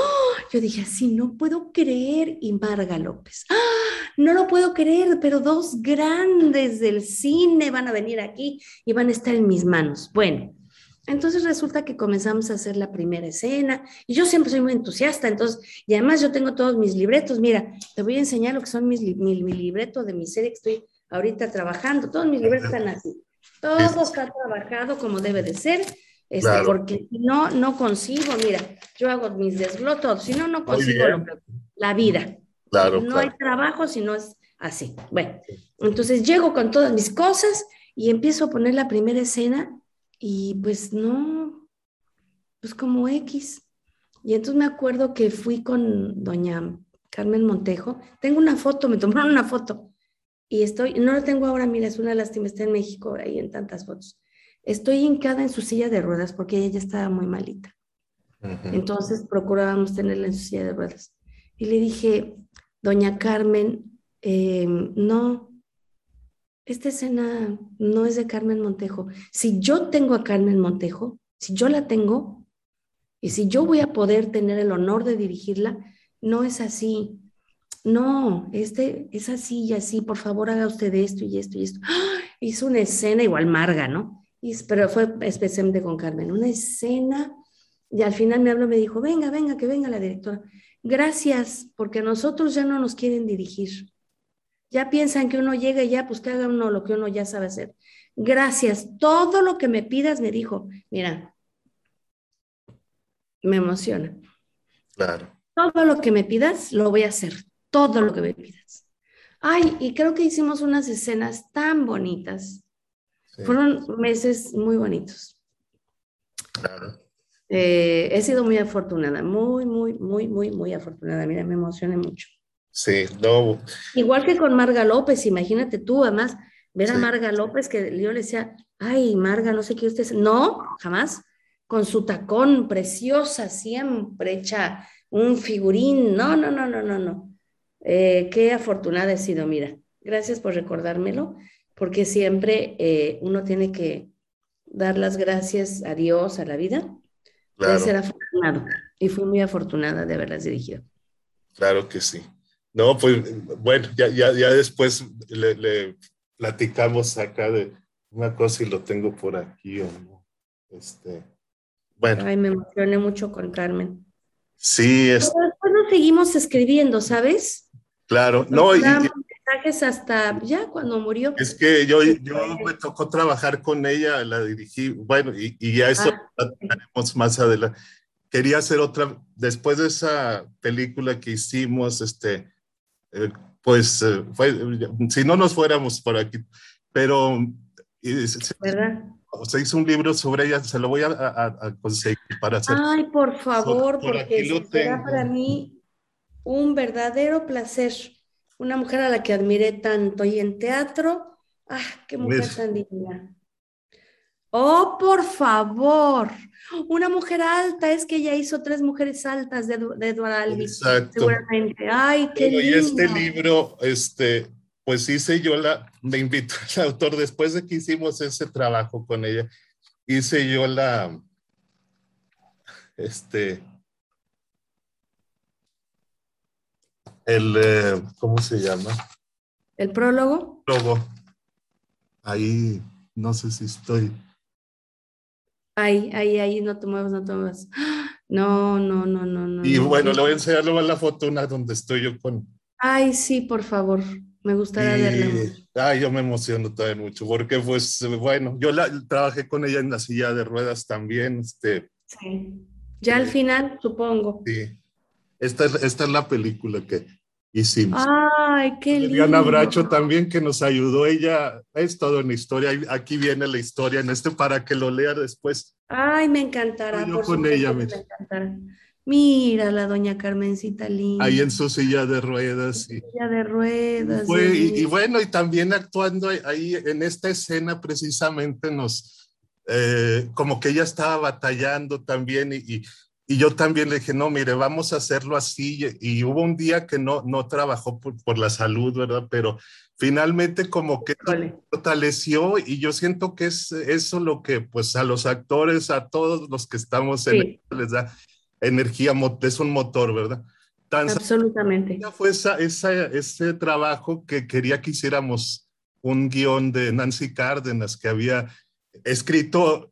Yo dije así, no puedo creer, y Marga López. ¡Ah! No lo puedo creer, pero dos grandes del cine van a venir aquí y van a estar en mis manos. Bueno, entonces resulta que comenzamos a hacer la primera escena y yo siempre soy muy entusiasta, entonces, y además yo tengo todos mis libretos, mira, te voy a enseñar lo que son mis, mi, mi libreto de mi serie que estoy ahorita trabajando, todos mis libretos están así, todo está trabajado como debe de ser, este, porque si no, no consigo, mira, yo hago mis desglotos, si no, no consigo la vida. Claro, no hay trabajo si no es así. Bueno, entonces llego con todas mis cosas y empiezo a poner la primera escena y pues no, pues como X. Y entonces me acuerdo que fui con doña Carmen Montejo, tengo una foto, me tomaron una foto y estoy, no la tengo ahora, mira, es una lástima, está en México ahí en tantas fotos. Estoy hincada en su silla de ruedas porque ella ya estaba muy malita. Entonces procurábamos tenerla en su silla de ruedas. Y le dije, doña Carmen, eh, no, esta escena no es de Carmen Montejo. Si yo tengo a Carmen Montejo, si yo la tengo, y si yo voy a poder tener el honor de dirigirla, no es así. No, este es así y así, por favor haga usted esto y esto y esto. ¡Ah! Hizo una escena igual Marga, ¿no? Pero fue especialmente con Carmen, una escena y al final me habló, me dijo, venga, venga, que venga la directora. Gracias, porque nosotros ya no nos quieren dirigir. Ya piensan que uno llega y ya, pues que haga uno lo que uno ya sabe hacer. Gracias. Todo lo que me pidas, me dijo, mira, me emociona. Claro. Todo lo que me pidas, lo voy a hacer. Todo lo que me pidas. Ay, y creo que hicimos unas escenas tan bonitas. Fueron meses muy bonitos. Claro. Eh, he sido muy afortunada, muy, muy, muy, muy, muy afortunada. Mira, me emocioné mucho. Sí, no. Igual que con Marga López, imagínate tú, además, ver a Marga López que yo le decía, ay, Marga, no sé qué usted. No, jamás. Con su tacón preciosa, siempre hecha un figurín. No, no, no, no, no, no. Eh, qué afortunada he sido, mira. Gracias por recordármelo, porque siempre eh, uno tiene que dar las gracias a Dios, a la vida, de ser afortunado. Y fui muy afortunada de haberlas dirigido. Claro que sí. No, pues bueno, ya, ya, ya después le, platicamos acá de una cosa y lo tengo por aquí o no. Este, bueno. Ay, me emocioné mucho con Carmen. Sí, es... Pero después nos seguimos escribiendo, ¿sabes? Claro, no, y, mensajes hasta ya cuando murió. Es que yo, yo me tocó trabajar con ella, la dirigí, bueno, y, y ya eso ah, más adelante. Quería hacer otra, después de esa película que hicimos, este, eh, pues eh, si no nos fuéramos por aquí, pero se, hizo un libro sobre ella, se lo voy a, conseguir para hacer. Ay, por favor, porque será para mí un verdadero placer. Una mujer a la que admiré tanto y en teatro, ah, qué mujer pues tan digna. Oh, por favor. Una mujer alta, es que ella hizo tres mujeres altas de, de Edward Exacto. Seguramente. Ay, qué lindo. Y este libro, este, pues hice yo la, me invitó el autor después de que hicimos ese trabajo con ella, hice yo la, este, el, eh, ¿cómo se llama? ¿El prólogo? Prólogo. Ahí, no sé si estoy Ahí, ahí, ahí, no te muevas, no te muevas. No, no, no, no, no. Y bueno, le voy a enseñar luego la foto una donde estoy yo con. Ay, sí, por favor. Me gustaría verla. Ay, yo me emociono también mucho, porque pues, bueno, yo la, trabajé con ella en la silla de ruedas también. Este, sí. Ya al final, supongo. Sí. Esta, esta es la película que, hicimos. Ay, qué lindo. Diana Bracho también que nos ayudó, ella es todo una historia, aquí viene la historia en este para que lo lea después. Ay, me encantará. Yo con ella, me encantará. Mira la doña Carmencita linda. Ahí en su silla de ruedas. Silla de ruedas. y, bueno, y también actuando ahí en esta escena precisamente nos, eh, como que ella estaba batallando también y, y yo también le dije, no, mire, vamos a hacerlo así. Y, hubo un día que no, no trabajó por, la salud, ¿verdad? Pero finalmente como que fortaleció y yo siento que es eso lo que pues a los actores, a todos los que estamos en les da energía, es un motor, ¿verdad? Tan Absolutamente. Fue esa, esa, ese trabajo que quería que hiciéramos un guion de Nancy Cárdenas que había escrito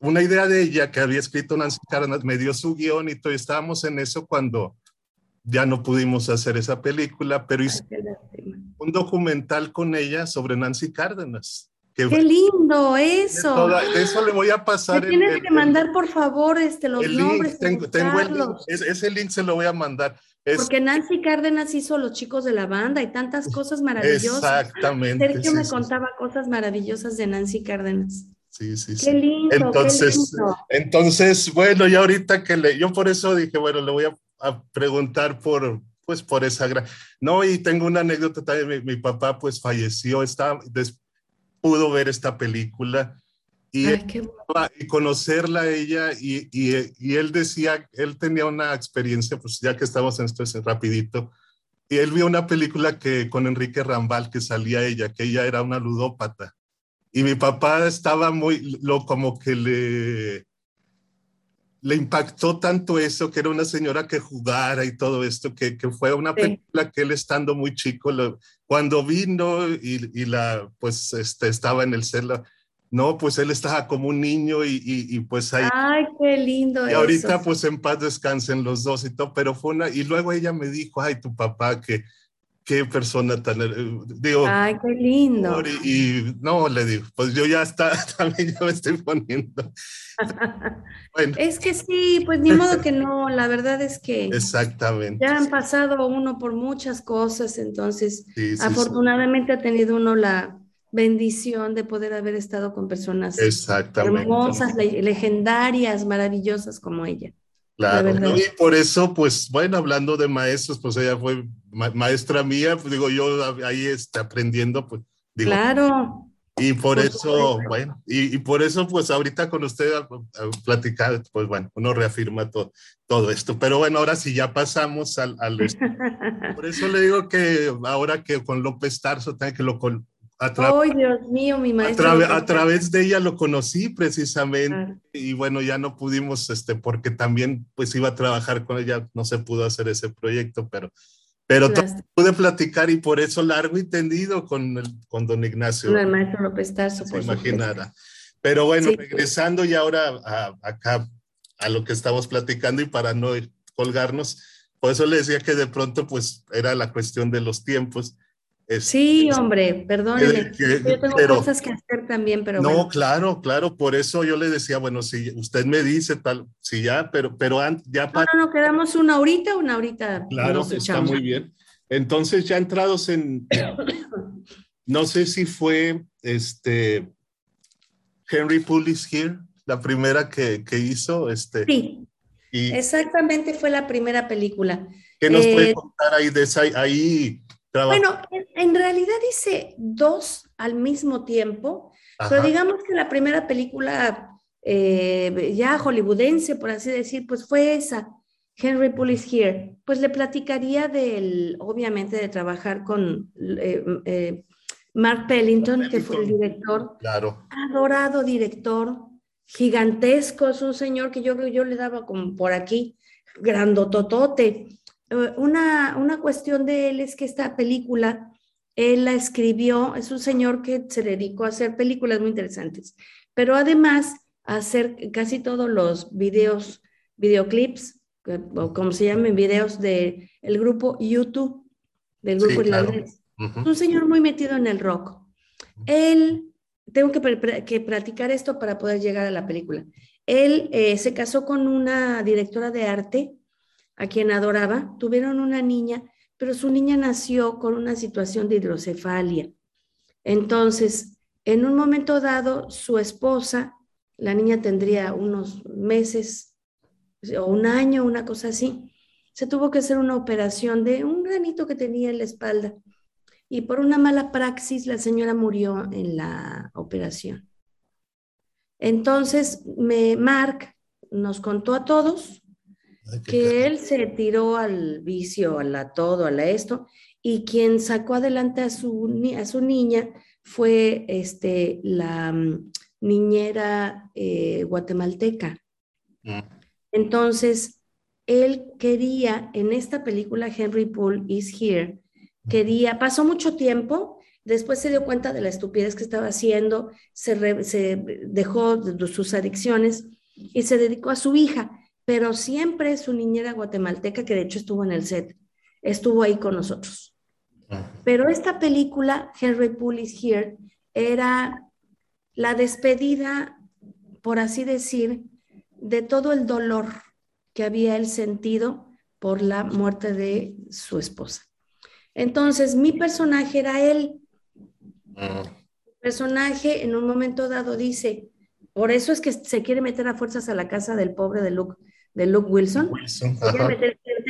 una idea de ella que había escrito Nancy Cárdenas, me dio su guion y todo, estábamos en eso cuando ya no pudimos hacer esa película, pero hice un documental con ella sobre Nancy Cárdenas. ¡Qué lindo eso! De, eso le voy a pasar. Me tienes que mandar, por favor, este, los nombres. tengo, tengo el link, ese link se lo voy a mandar. Porque Nancy Cárdenas hizo Los Chicos de la Banda y tantas cosas maravillosas. Exactamente. Sergio me contaba cosas maravillosas de Nancy Cárdenas. Sí, sí, sí. Qué lindo. Entonces, entonces, bueno, ya ahorita que le, yo por eso dije, bueno, le voy a, preguntar por, pues, por esa gran. No, y tengo una anécdota también. Mi, papá, pues, falleció, estaba, pudo ver esta película Y, y conocerla a ella y, y, y, él decía, él tenía una experiencia, pues ya que estamos en esto es rapidito, y él vio una película que con Enrique Rambal que salía ella, que ella era una ludópata. Y mi papá estaba muy, lo como que le, le impactó tanto eso, que era una señora que jugara y todo esto, que, que fue una película que él estando muy chico, cuando vino y, y, la, pues este, estaba en el celda, no, pues él estaba como un niño y, y, pues ahí. Ay, qué lindo. Y ahorita pues en paz descansen los dos y todo, pero fue una, y luego ella me dijo, ay, tu papá, que qué persona tan, eh, digo. Ay, qué lindo. Y, no, le digo, pues yo ya está, *laughs* también ya me estoy poniendo. *laughs* bueno. Es que sí, pues ni modo que no, la verdad es que. Exactamente. Ya han pasado uno por muchas cosas, entonces, afortunadamente ha tenido uno la bendición de poder haber estado con personas hermosas, legendarias, maravillosas como ella. Claro, y por eso, pues, bueno, hablando de maestros, pues ella fue maestra mía, pues digo, yo ahí está aprendiendo, pues, digo. Claro. Y por, eso, bueno, y, por eso, pues, ahorita con usted a, platicar, pues, bueno, uno reafirma todo, todo esto. Pero bueno, ahora sí ya pasamos al, al *laughs* por eso le digo que ahora que con López Tarso, que lo, a Dios mío, mi maestro! A, través de ella lo conocí precisamente y bueno, ya no pudimos, este, porque también pues iba a trabajar con ella, no se pudo hacer ese proyecto, pero, pero pude platicar y por eso largo y tendido con, el, con don Ignacio. Con el maestro López Tarso, se imaginara. Pero bueno, regresando ya ahora a, acá a lo que estamos platicando y para no colgarnos, por eso le decía que de pronto pues era la cuestión de los tiempos sí, hombre, perdóneme. yo tengo cosas que hacer también, pero. No, claro, claro. Por eso yo le decía, bueno, si usted me dice tal, si ya, pero, pero ya para. No, no, quedamos una horita, una horita. Claro, está muy bien. Entonces, ya entrados en. no sé si fue este. Henry Pulis Here, la primera que, que hizo. Este, sí. Exactamente fue la primera película. ¿Qué nos puede eh, contar ahí de esa? Ahí bueno, en, realidad hice dos al mismo tiempo, pero digamos que la primera película eh, ya hollywoodense, por así decir, pues fue esa, Henry Pulis Here. Pues le platicaría del, obviamente, de trabajar con eh, eh, Mark Pellington, que fue el director. Claro. Adorado director, gigantesco, es un señor que yo yo le daba como por aquí, grandototote. Eh, una, una cuestión de él es que esta película, él la escribió, es un señor que se dedicó a hacer películas muy interesantes, pero además a hacer casi todos los videos, videoclips, o como se llaman, videos del el grupo YouTube, del grupo irlandés. Un señor muy metido en el rock. Él, tengo que, que practicar esto para poder llegar a la película. Él eh, se casó con una directora de arte a quien adoraba, tuvieron una niña, pero su niña nació con una situación de hidrocefalia. Entonces, en un momento dado, su esposa, la niña tendría unos meses o un año, una cosa así, se tuvo que hacer una operación de un granito que tenía en la espalda. Y por una mala praxis, la señora murió en la operación. Entonces, me, Mark nos contó a todos que él se tiró al vicio, a la todo, a la esto, y quien sacó adelante a su, a su niña fue este, la mm, niñera eh, guatemalteca. Mm. Entonces, él quería, en esta película Henry Poole is Here, quería, pasó mucho tiempo, después se dio cuenta de la estupidez que estaba haciendo, se, se dejó de sus adicciones y se dedicó a su hija pero siempre su niñera guatemalteca, que de hecho estuvo en el set, estuvo ahí con nosotros. Pero esta película, Henry Poole is Here, era la despedida, por así decir, de todo el dolor que había él sentido por la muerte de su esposa. Entonces, mi personaje era él. El personaje en un momento dado dice, por eso es que se quiere meter a fuerzas a la casa del pobre de Luke de Luke Wilson,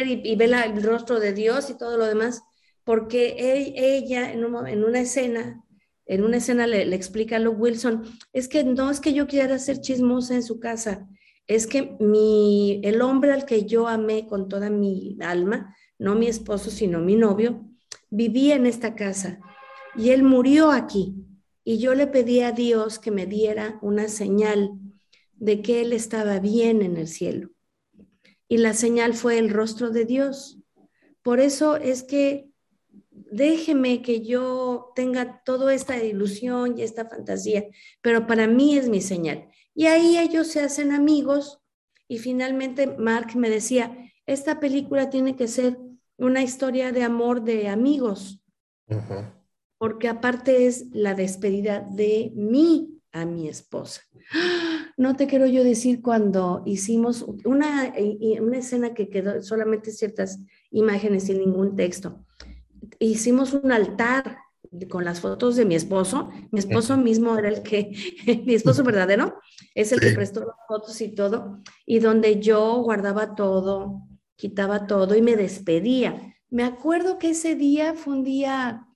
y, ve el rostro de Dios y todo lo demás, porque ella en, una escena en una escena le, explica a Luke Wilson, es que no es que yo quiera ser chismosa en su casa, es que mi, el hombre al que yo amé con toda mi alma, no mi esposo, sino mi novio, vivía en esta casa y él murió aquí. Y yo le pedí a Dios que me diera una señal de que él estaba bien en el cielo. Y la señal fue el rostro de Dios. Por eso es que déjeme que yo tenga toda esta ilusión y esta fantasía, pero para mí es mi señal. Y ahí ellos se hacen amigos y finalmente Mark me decía, esta película tiene que ser una historia de amor de amigos, porque aparte es la despedida de mí a mi esposa. No te quiero yo decir cuando hicimos una, una escena que quedó solamente ciertas imágenes sin ningún texto hicimos un altar con las fotos de mi esposo. Mi esposo mismo era el que, *laughs* mi esposo verdadero, es el que prestó las fotos y todo, y donde yo guardaba todo, quitaba todo y me despedía. Me acuerdo que ese día fue un día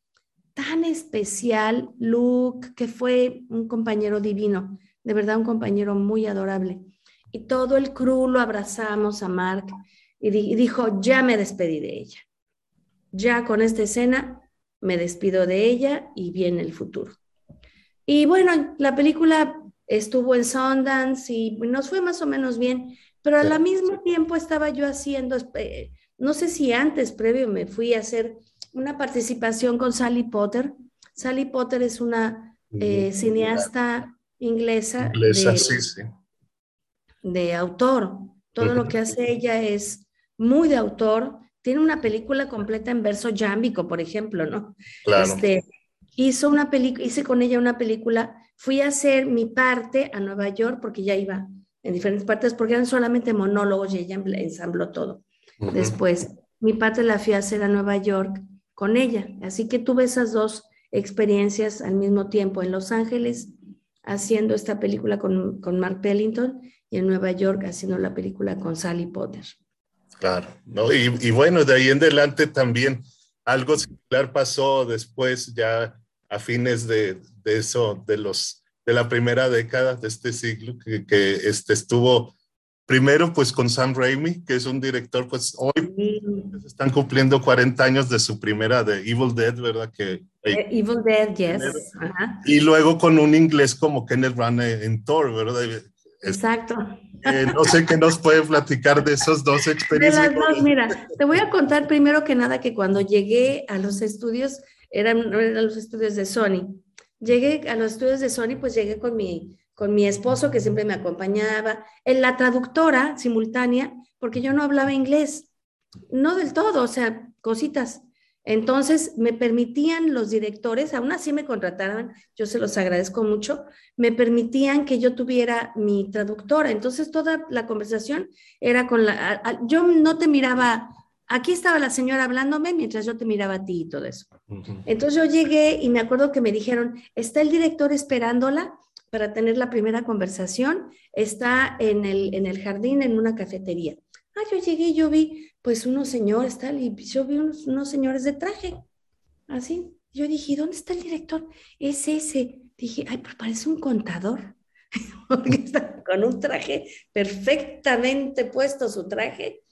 tan especial, Luke, que fue un compañero divino, de verdad un compañero muy adorable. Y todo el crew lo abrazamos a Mark y dijo, ya me despedí de ella ya con esta escena me despido de ella y viene el futuro. Y bueno, la película estuvo en Sundance y nos fue más o menos bien, pero al mismo tiempo estaba yo haciendo, eh, no sé si antes, previo, me fui a hacer una participación con Sally Potter. Sally Potter es una eh, cineasta inglesa, de, de, autor. Todo lo que hace ella es muy de autor tiene una película completa en verso jámbico, por ejemplo, ¿no? Claro. Este, hizo una película, hice con ella una película, fui a hacer mi parte a Nueva York porque ya iba en diferentes partes porque eran solamente monólogos y ella ensambló todo. Después, mi parte la fui a hacer a Nueva York con ella, así que tuve esas dos experiencias al mismo tiempo en Los Ángeles haciendo esta película con, con Mark Pellington y en Nueva York haciendo la película con Sally Potter. Claro, ¿no? Y, bueno, de ahí en adelante también algo similar pasó después, ya a fines de, eso, de, los, de la primera década de este siglo, que, que este, estuvo primero pues con Sam Raimi, que es un director, pues hoy están cumpliendo 40 años de su primera de Evil Dead, ¿verdad? Que, eh, Evil Dead, yes. Y luego con un inglés como Kenneth Branagh en Thor, ¿verdad? Exacto. Eh, no sé qué nos puede platicar de esos dos experiencias. mira, te voy a contar primero que nada que cuando llegué a los estudios, eran, eran los estudios de Sony. Llegué a los estudios de Sony, pues llegué con mi, con mi esposo que siempre me acompañaba, en la traductora simultánea, porque yo no hablaba inglés, no del todo, o sea, cositas. Entonces, me permitían los directores, aún así me contrataban, yo se los agradezco mucho, me permitían que yo tuviera mi traductora. Entonces, toda la conversación era con la... yo no te miraba, aquí estaba la señora hablándome mientras yo te miraba a ti y todo eso. Entonces, yo llegué y me acuerdo que me dijeron, está el director esperándola para tener la primera conversación, está en el, en el jardín, en una cafetería. Ah, yo llegué y yo vi pues unos señores, tal, y yo vi unos, señores de traje, así. Yo dije, ¿dónde está el director? Es ese. Dije, ay, pues parece un contador, *laughs* porque está con un traje perfectamente puesto su traje.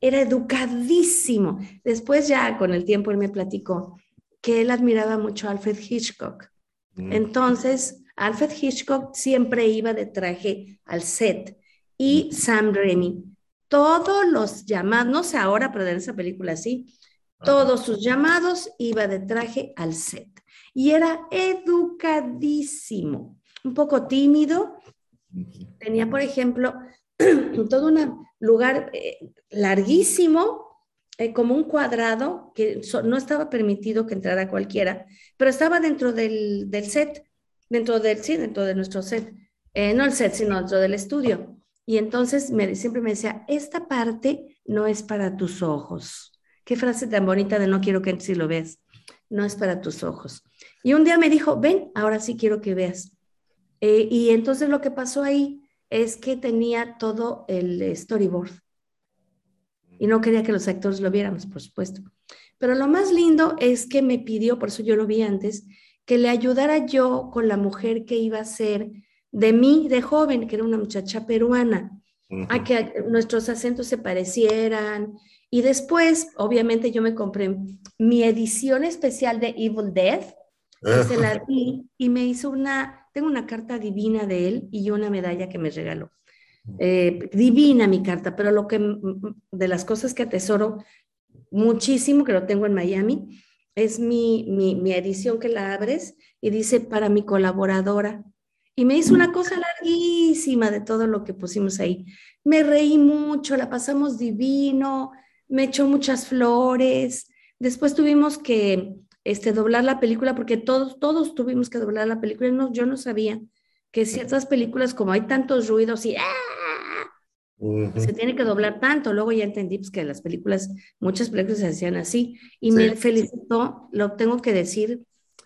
Era educadísimo. Después ya con el tiempo él me platicó que él admiraba mucho a Alfred Hitchcock. Mm. Entonces, Alfred Hitchcock siempre iba de traje al set y mm. Sam Raimi todos los llamados, no sé ahora, pero en esa película sí, todos sus llamados iba de traje al set. Y era educadísimo, un poco tímido. Tenía, por ejemplo, *clears throat* todo un lugar eh, larguísimo, eh, como un cuadrado, que no estaba permitido que entrara cualquiera, pero estaba dentro del, set, dentro del, sí, dentro de nuestro set. Eh, no el set, sino dentro del estudio. Y entonces me, siempre me decía, esta parte no es para tus ojos. Qué frase tan bonita de no quiero que si lo ves. No es para tus ojos. Y un día me dijo, ven, ahora sí quiero que veas. Eh, y entonces lo que pasó ahí es que tenía todo el storyboard. Y no quería que los actores lo viéramos, por supuesto. Pero lo más lindo es que me pidió, por eso yo lo vi antes, que le ayudara yo con la mujer que iba a ser de mí, de joven, que era una muchacha peruana, a que nuestros acentos se parecieran. Y después, obviamente, yo me compré mi edición especial de Evil Death, que se la *laughs* di y me hizo una, tengo una carta divina de él y una medalla que me regaló. Eh, divina mi carta, pero lo que de las cosas que atesoro muchísimo, que lo tengo en Miami, es mi, mi, mi edición que la abres y dice para mi colaboradora. Y me hizo una cosa larguísima de todo lo que pusimos ahí. Me reí mucho, la pasamos divino, me echó muchas flores. Después tuvimos que este, doblar la película porque todos, todos tuvimos que doblar la película. No, yo no sabía que ciertas películas, como hay tantos ruidos y ¡ah! Se tiene que doblar tanto. Luego ya entendí pues, que las películas, muchas películas se hacían así. Y me felicitó, lo tengo que decir,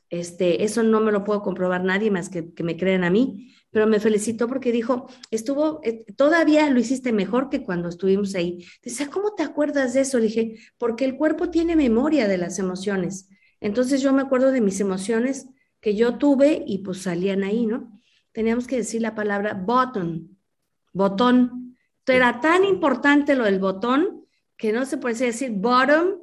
este, eso no me lo puedo comprobar nadie más que, que me crean a mí, pero me felicitó porque dijo, estuvo, eh, todavía lo hiciste mejor que cuando estuvimos ahí. Dice, ¿cómo te acuerdas de eso? Le dije, porque el cuerpo tiene memoria de las emociones. Entonces yo me acuerdo de mis emociones que yo tuve y pues salían ahí, ¿no? teníamos que decir la palabra button, botón. Era tan importante lo del botón que no se puede decir bottom,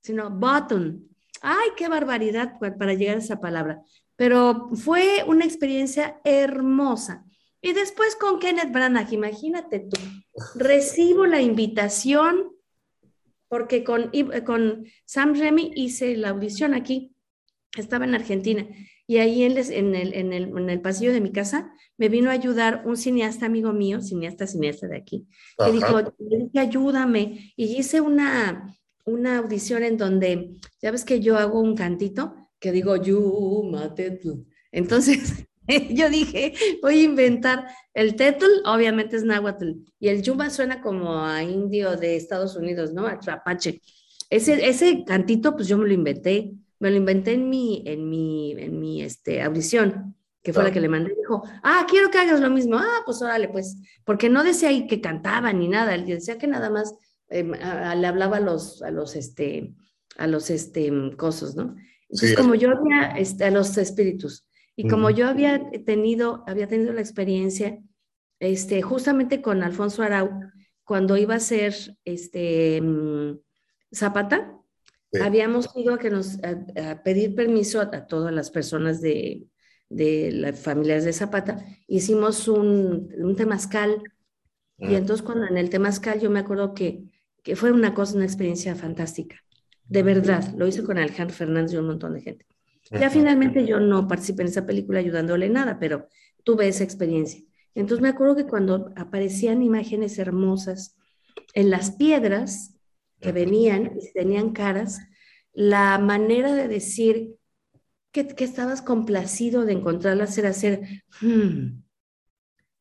sino button. Ay, qué barbaridad para llegar a esa palabra. Pero fue una experiencia hermosa. Y después con Kenneth Branagh, imagínate tú, recibo la invitación porque con, con Sam Remy hice la audición aquí, estaba en Argentina, y ahí en, el, en, el, en el pasillo de mi casa me vino a ayudar un cineasta amigo mío, cineasta, cineasta de aquí, que dijo, ayúdame. Y hice una, una audición en donde, ya ves que yo hago un cantito que digo, Yuma Entonces, *laughs* yo dije, voy a inventar el tetl, obviamente es náhuatl, y el yuma suena como a indio de Estados Unidos, ¿no? A trapache. Ese, ese cantito, pues yo me lo inventé me lo inventé en mi, en mi, en mi este, audición, que fue la que le mandé, dijo, ah, quiero que hagas lo mismo, ah, pues órale, pues, porque no decía ahí que cantaba ni nada, él decía que nada más em, le hablaba a los, a los, este, a los, este, cosos, ¿no? Entonces, como yo había, este, a los espíritus, y como yo había tenido, había tenido la experiencia, este, justamente con Alfonso Arau, cuando iba a ser, este, mm, Habíamos ido a, que nos, a, pedir permiso a, todas las personas de, de las familias de Zapata. Hicimos un, un temazcal. Y entonces cuando en el temazcal yo me acuerdo que, que fue una cosa, una experiencia fantástica. De verdad, lo hice con Alejandro Fernández y un montón de gente. Ya finalmente yo no participé en esa película ayudándole nada, pero tuve esa experiencia. Entonces me acuerdo que cuando aparecían imágenes hermosas en las piedras, que venían y tenían caras, la manera de decir que, estabas complacido de encontrarlas era hacer, hmm".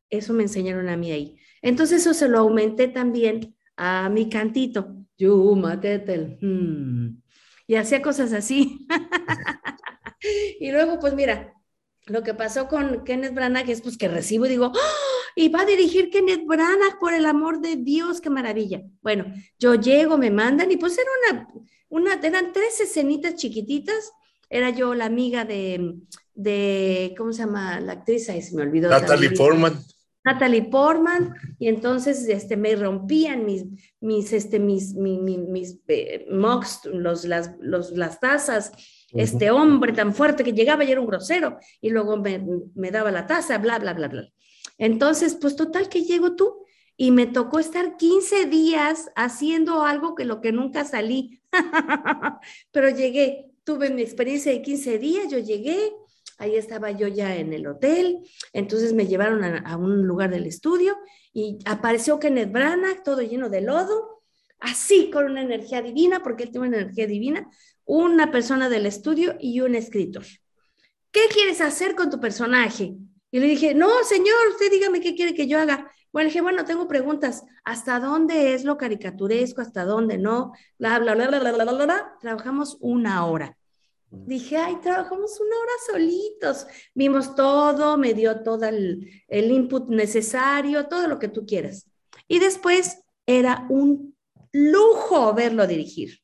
eso me enseñaron a mí ahí. Entonces eso se lo aumenté también a mi cantito, Yuma Tetel, hmm". y hacía cosas así. *laughs* y luego, pues mira, lo que pasó con Kenneth Branagh es pues que recibo y digo, ¡Oh! y va a dirigir Kenneth Branagh, por el amor de Dios, qué maravilla. Bueno, yo llego, me mandan y pues era una, una eran tres escenitas chiquititas. Era yo la amiga de, de ¿cómo se llama la actriz? Ahí se me olvidó. Natalie Portman. Natalie Portman, y entonces este, me rompían mis, mis, este, mis, mis, mis, eh, mugs, los, las, los, las tazas, este hombre tan fuerte que llegaba y era un grosero, y luego me, me daba la taza, bla, bla, bla, bla. Entonces, pues total que llego tú y me tocó estar 15 días haciendo algo que lo que nunca salí, *laughs* pero llegué, tuve mi experiencia de 15 días, yo llegué, ahí estaba yo ya en el hotel, entonces me llevaron a, un lugar del estudio y apareció Kenneth Branagh, todo lleno de lodo, así con una energía divina, porque él tiene una energía divina, una persona del estudio y un escritor. ¿Qué quieres hacer con tu personaje? Y le dije, no, señor, usted dígame qué quiere que yo haga. Bueno, dije, bueno, tengo preguntas. ¿Hasta dónde es lo caricaturesco? ¿Hasta dónde no? Bla, bla, bla, bla, bla, bla, bla. Trabajamos una hora. Dije, ay, trabajamos una hora solitos. Vimos todo, me dio todo el, el input necesario, todo lo que tú quieras. Y después era un lujo verlo dirigir.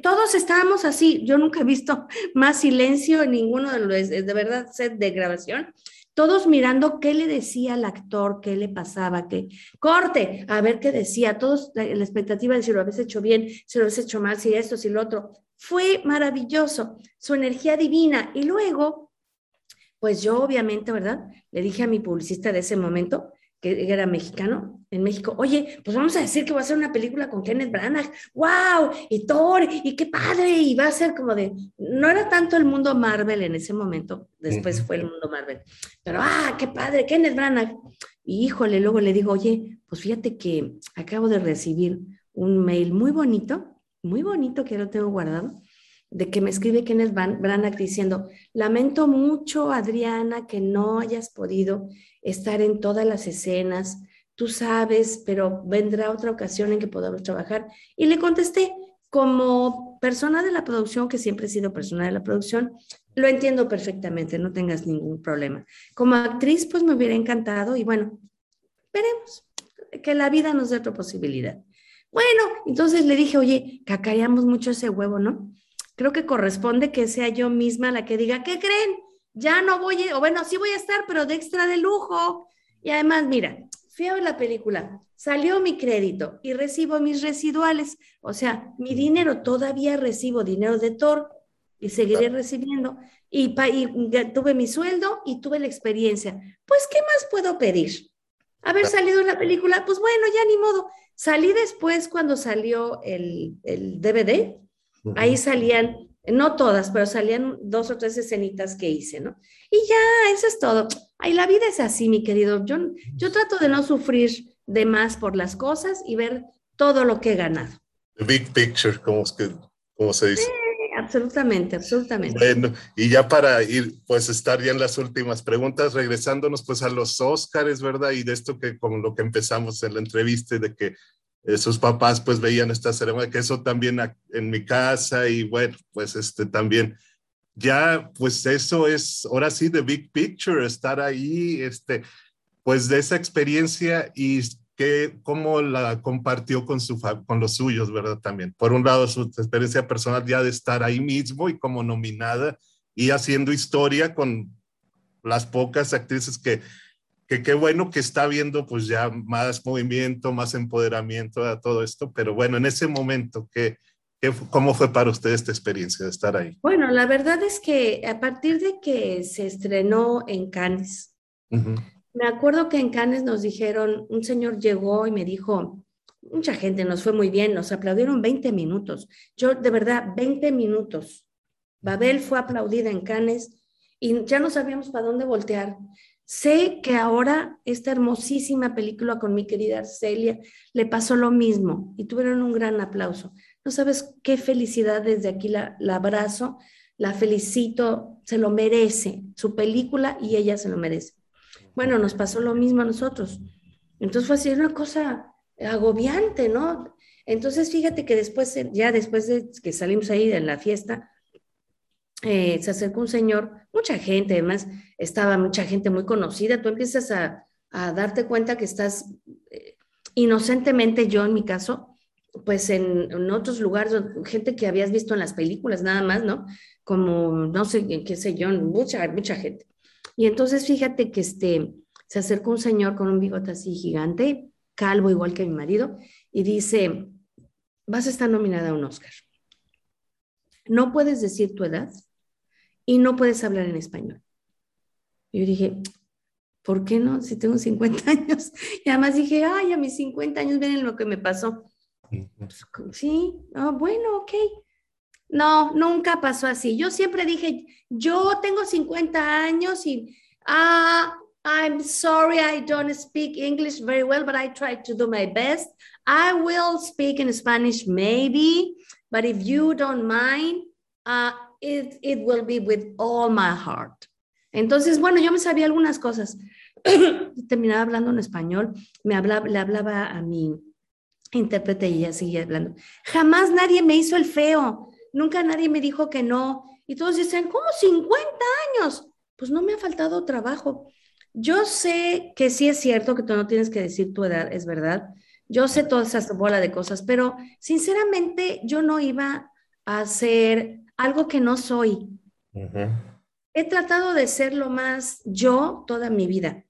Todos estábamos así. Yo nunca he visto *laughs* más silencio en ninguno de los, de verdad, set de grabación. Todos mirando qué le decía al actor, qué le pasaba, qué corte, a ver qué decía. Todos la, la expectativa de si lo habías hecho bien, si lo habías hecho mal, si esto, si lo otro. Fue maravilloso, su energía divina. Y luego, pues yo obviamente, ¿verdad? Le dije a mi publicista de ese momento, que era mexicano, en México, oye, pues vamos a decir que va a ser una película con Kenneth Branagh, wow, y Thor, y qué padre, y va a ser como de, no era tanto el mundo Marvel en ese momento, después fue el mundo Marvel, pero ah, qué padre, Kenneth Branagh. Y híjole, luego le digo, oye, pues fíjate que acabo de recibir un mail muy bonito, muy bonito que lo tengo guardado, de que me escribe Kenneth Branagh diciendo, lamento mucho, Adriana, que no hayas podido estar en todas las escenas, tú sabes, pero vendrá otra ocasión en que podamos trabajar. Y le contesté, como persona de la producción, que siempre he sido persona de la producción, lo entiendo perfectamente, no tengas ningún problema. Como actriz, pues me hubiera encantado y bueno, veremos, que la vida nos dé otra posibilidad. Bueno, entonces le dije, oye, cacareamos mucho ese huevo, ¿no? Creo que corresponde que sea yo misma la que diga, ¿qué creen? ya no voy, o bueno, sí voy a estar, pero de extra de lujo. Y además, mira, fui a ver la película, salió mi crédito y recibo mis residuales, o sea, mi dinero, todavía recibo dinero de Thor y seguiré recibiendo. Y, y tuve mi sueldo y tuve la experiencia. Pues, ¿qué más puedo pedir? Haber salido en la película, pues bueno, ya ni modo. Salí después cuando salió el, el DVD, ahí salían no todas, pero salían dos o tres escenitas que hice, ¿no? Y ya, eso es todo. Ay, la vida es así, mi querido. Yo, yo trato de no sufrir de más por las cosas y ver todo lo que he ganado. The big picture, como, como se dice. Sí, absolutamente, absolutamente. Bueno, y ya para ir, pues estar ya en las últimas preguntas, regresándonos pues a los Óscares, ¿verdad? Y de esto que como lo que empezamos en la entrevista, de que sus papás pues veían esta ceremonia, que eso también en mi casa y bueno, pues este también, ya pues eso es, ahora sí, the big picture, estar ahí, este, pues de esa experiencia y que cómo la compartió con, su, con los suyos, ¿verdad? También. Por un lado, su experiencia personal ya de estar ahí mismo y como nominada y haciendo historia con las pocas actrices que que qué bueno que está viendo pues ya más movimiento, más empoderamiento a todo esto, pero bueno, en ese momento, ¿qué, qué, ¿cómo fue para usted esta experiencia de estar ahí? Bueno, la verdad es que a partir de que se estrenó en Cannes, me acuerdo que en Cannes nos dijeron, un señor llegó y me dijo, mucha gente nos fue muy bien, nos aplaudieron 20 minutos, yo de verdad, 20 minutos. Babel fue aplaudida en Cannes y ya no sabíamos para dónde voltear. Sé que ahora esta hermosísima película con mi querida Arcelia le pasó lo mismo y tuvieron un gran aplauso. No sabes qué felicidad desde aquí la, abrazo, la felicito, se lo merece, su película y ella se lo merece. Bueno, nos pasó lo mismo a nosotros. Entonces fue así una cosa agobiante, ¿no? Entonces fíjate que después, ya después de que salimos ahí de la fiesta, eh, se acercó un señor, mucha gente, además estaba mucha gente muy conocida, tú empiezas a, darte cuenta que estás eh, inocentemente, yo en mi caso, pues en, otros lugares, gente que habías visto en las películas nada más, ¿no? Como, no sé, qué sé yo, mucha, mucha gente. Y entonces fíjate que este, se acercó un señor con un bigote así gigante, calvo igual que mi marido, y dice, vas a estar nominada a un Oscar. No puedes decir tu edad, y no puedes hablar en español. Yo dije, ¿por qué no? Si tengo 50 *laughs* años. Y además dije, ay, a mis 50 años miren lo que me pasó. Pues, sí, ah, bueno, ok. No, nunca pasó así. Yo siempre dije, yo tengo 50 años y, ah, I'm sorry I don't speak English very well, but I try to do my best. I will speak in Spanish maybe, but if you don't mind, uh, it, it will be with all my heart. Entonces, bueno, yo me sabía algunas cosas. *clears throat* Terminaba hablando en español, me hablaba, le hablaba a mi intérprete y ella seguía hablando. Jamás nadie me hizo el feo, nunca nadie me dijo que no. Y todos dicen, ¿cómo 50 años? Pues no me ha faltado trabajo. Yo sé que sí es cierto que tú no tienes que decir tu edad, es verdad. Yo sé toda esa bola de cosas, pero sinceramente yo no iba a ser algo que no soy. He tratado de ser lo más yo toda mi vida,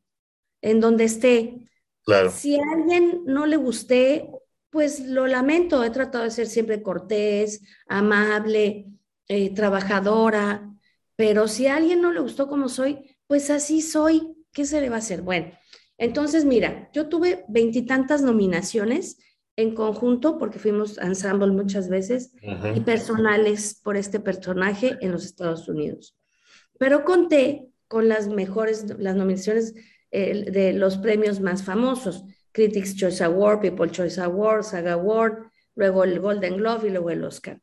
en donde esté. Claro. Si a alguien no le gusté, pues lo lamento. He tratado de ser siempre cortés, amable, eh, trabajadora, pero si a alguien no le gustó como soy, pues así soy. ¿Qué se le va a hacer? Bueno, entonces mira, yo tuve veintitantas nominaciones en conjunto, porque fuimos ensemble muchas veces, y personales por este personaje en los Estados Unidos. Pero conté con las mejores, las nominaciones eh, de los premios más famosos, Critics Choice Award, People Choice Award, Saga Award, luego el Golden Globe y luego el Oscar.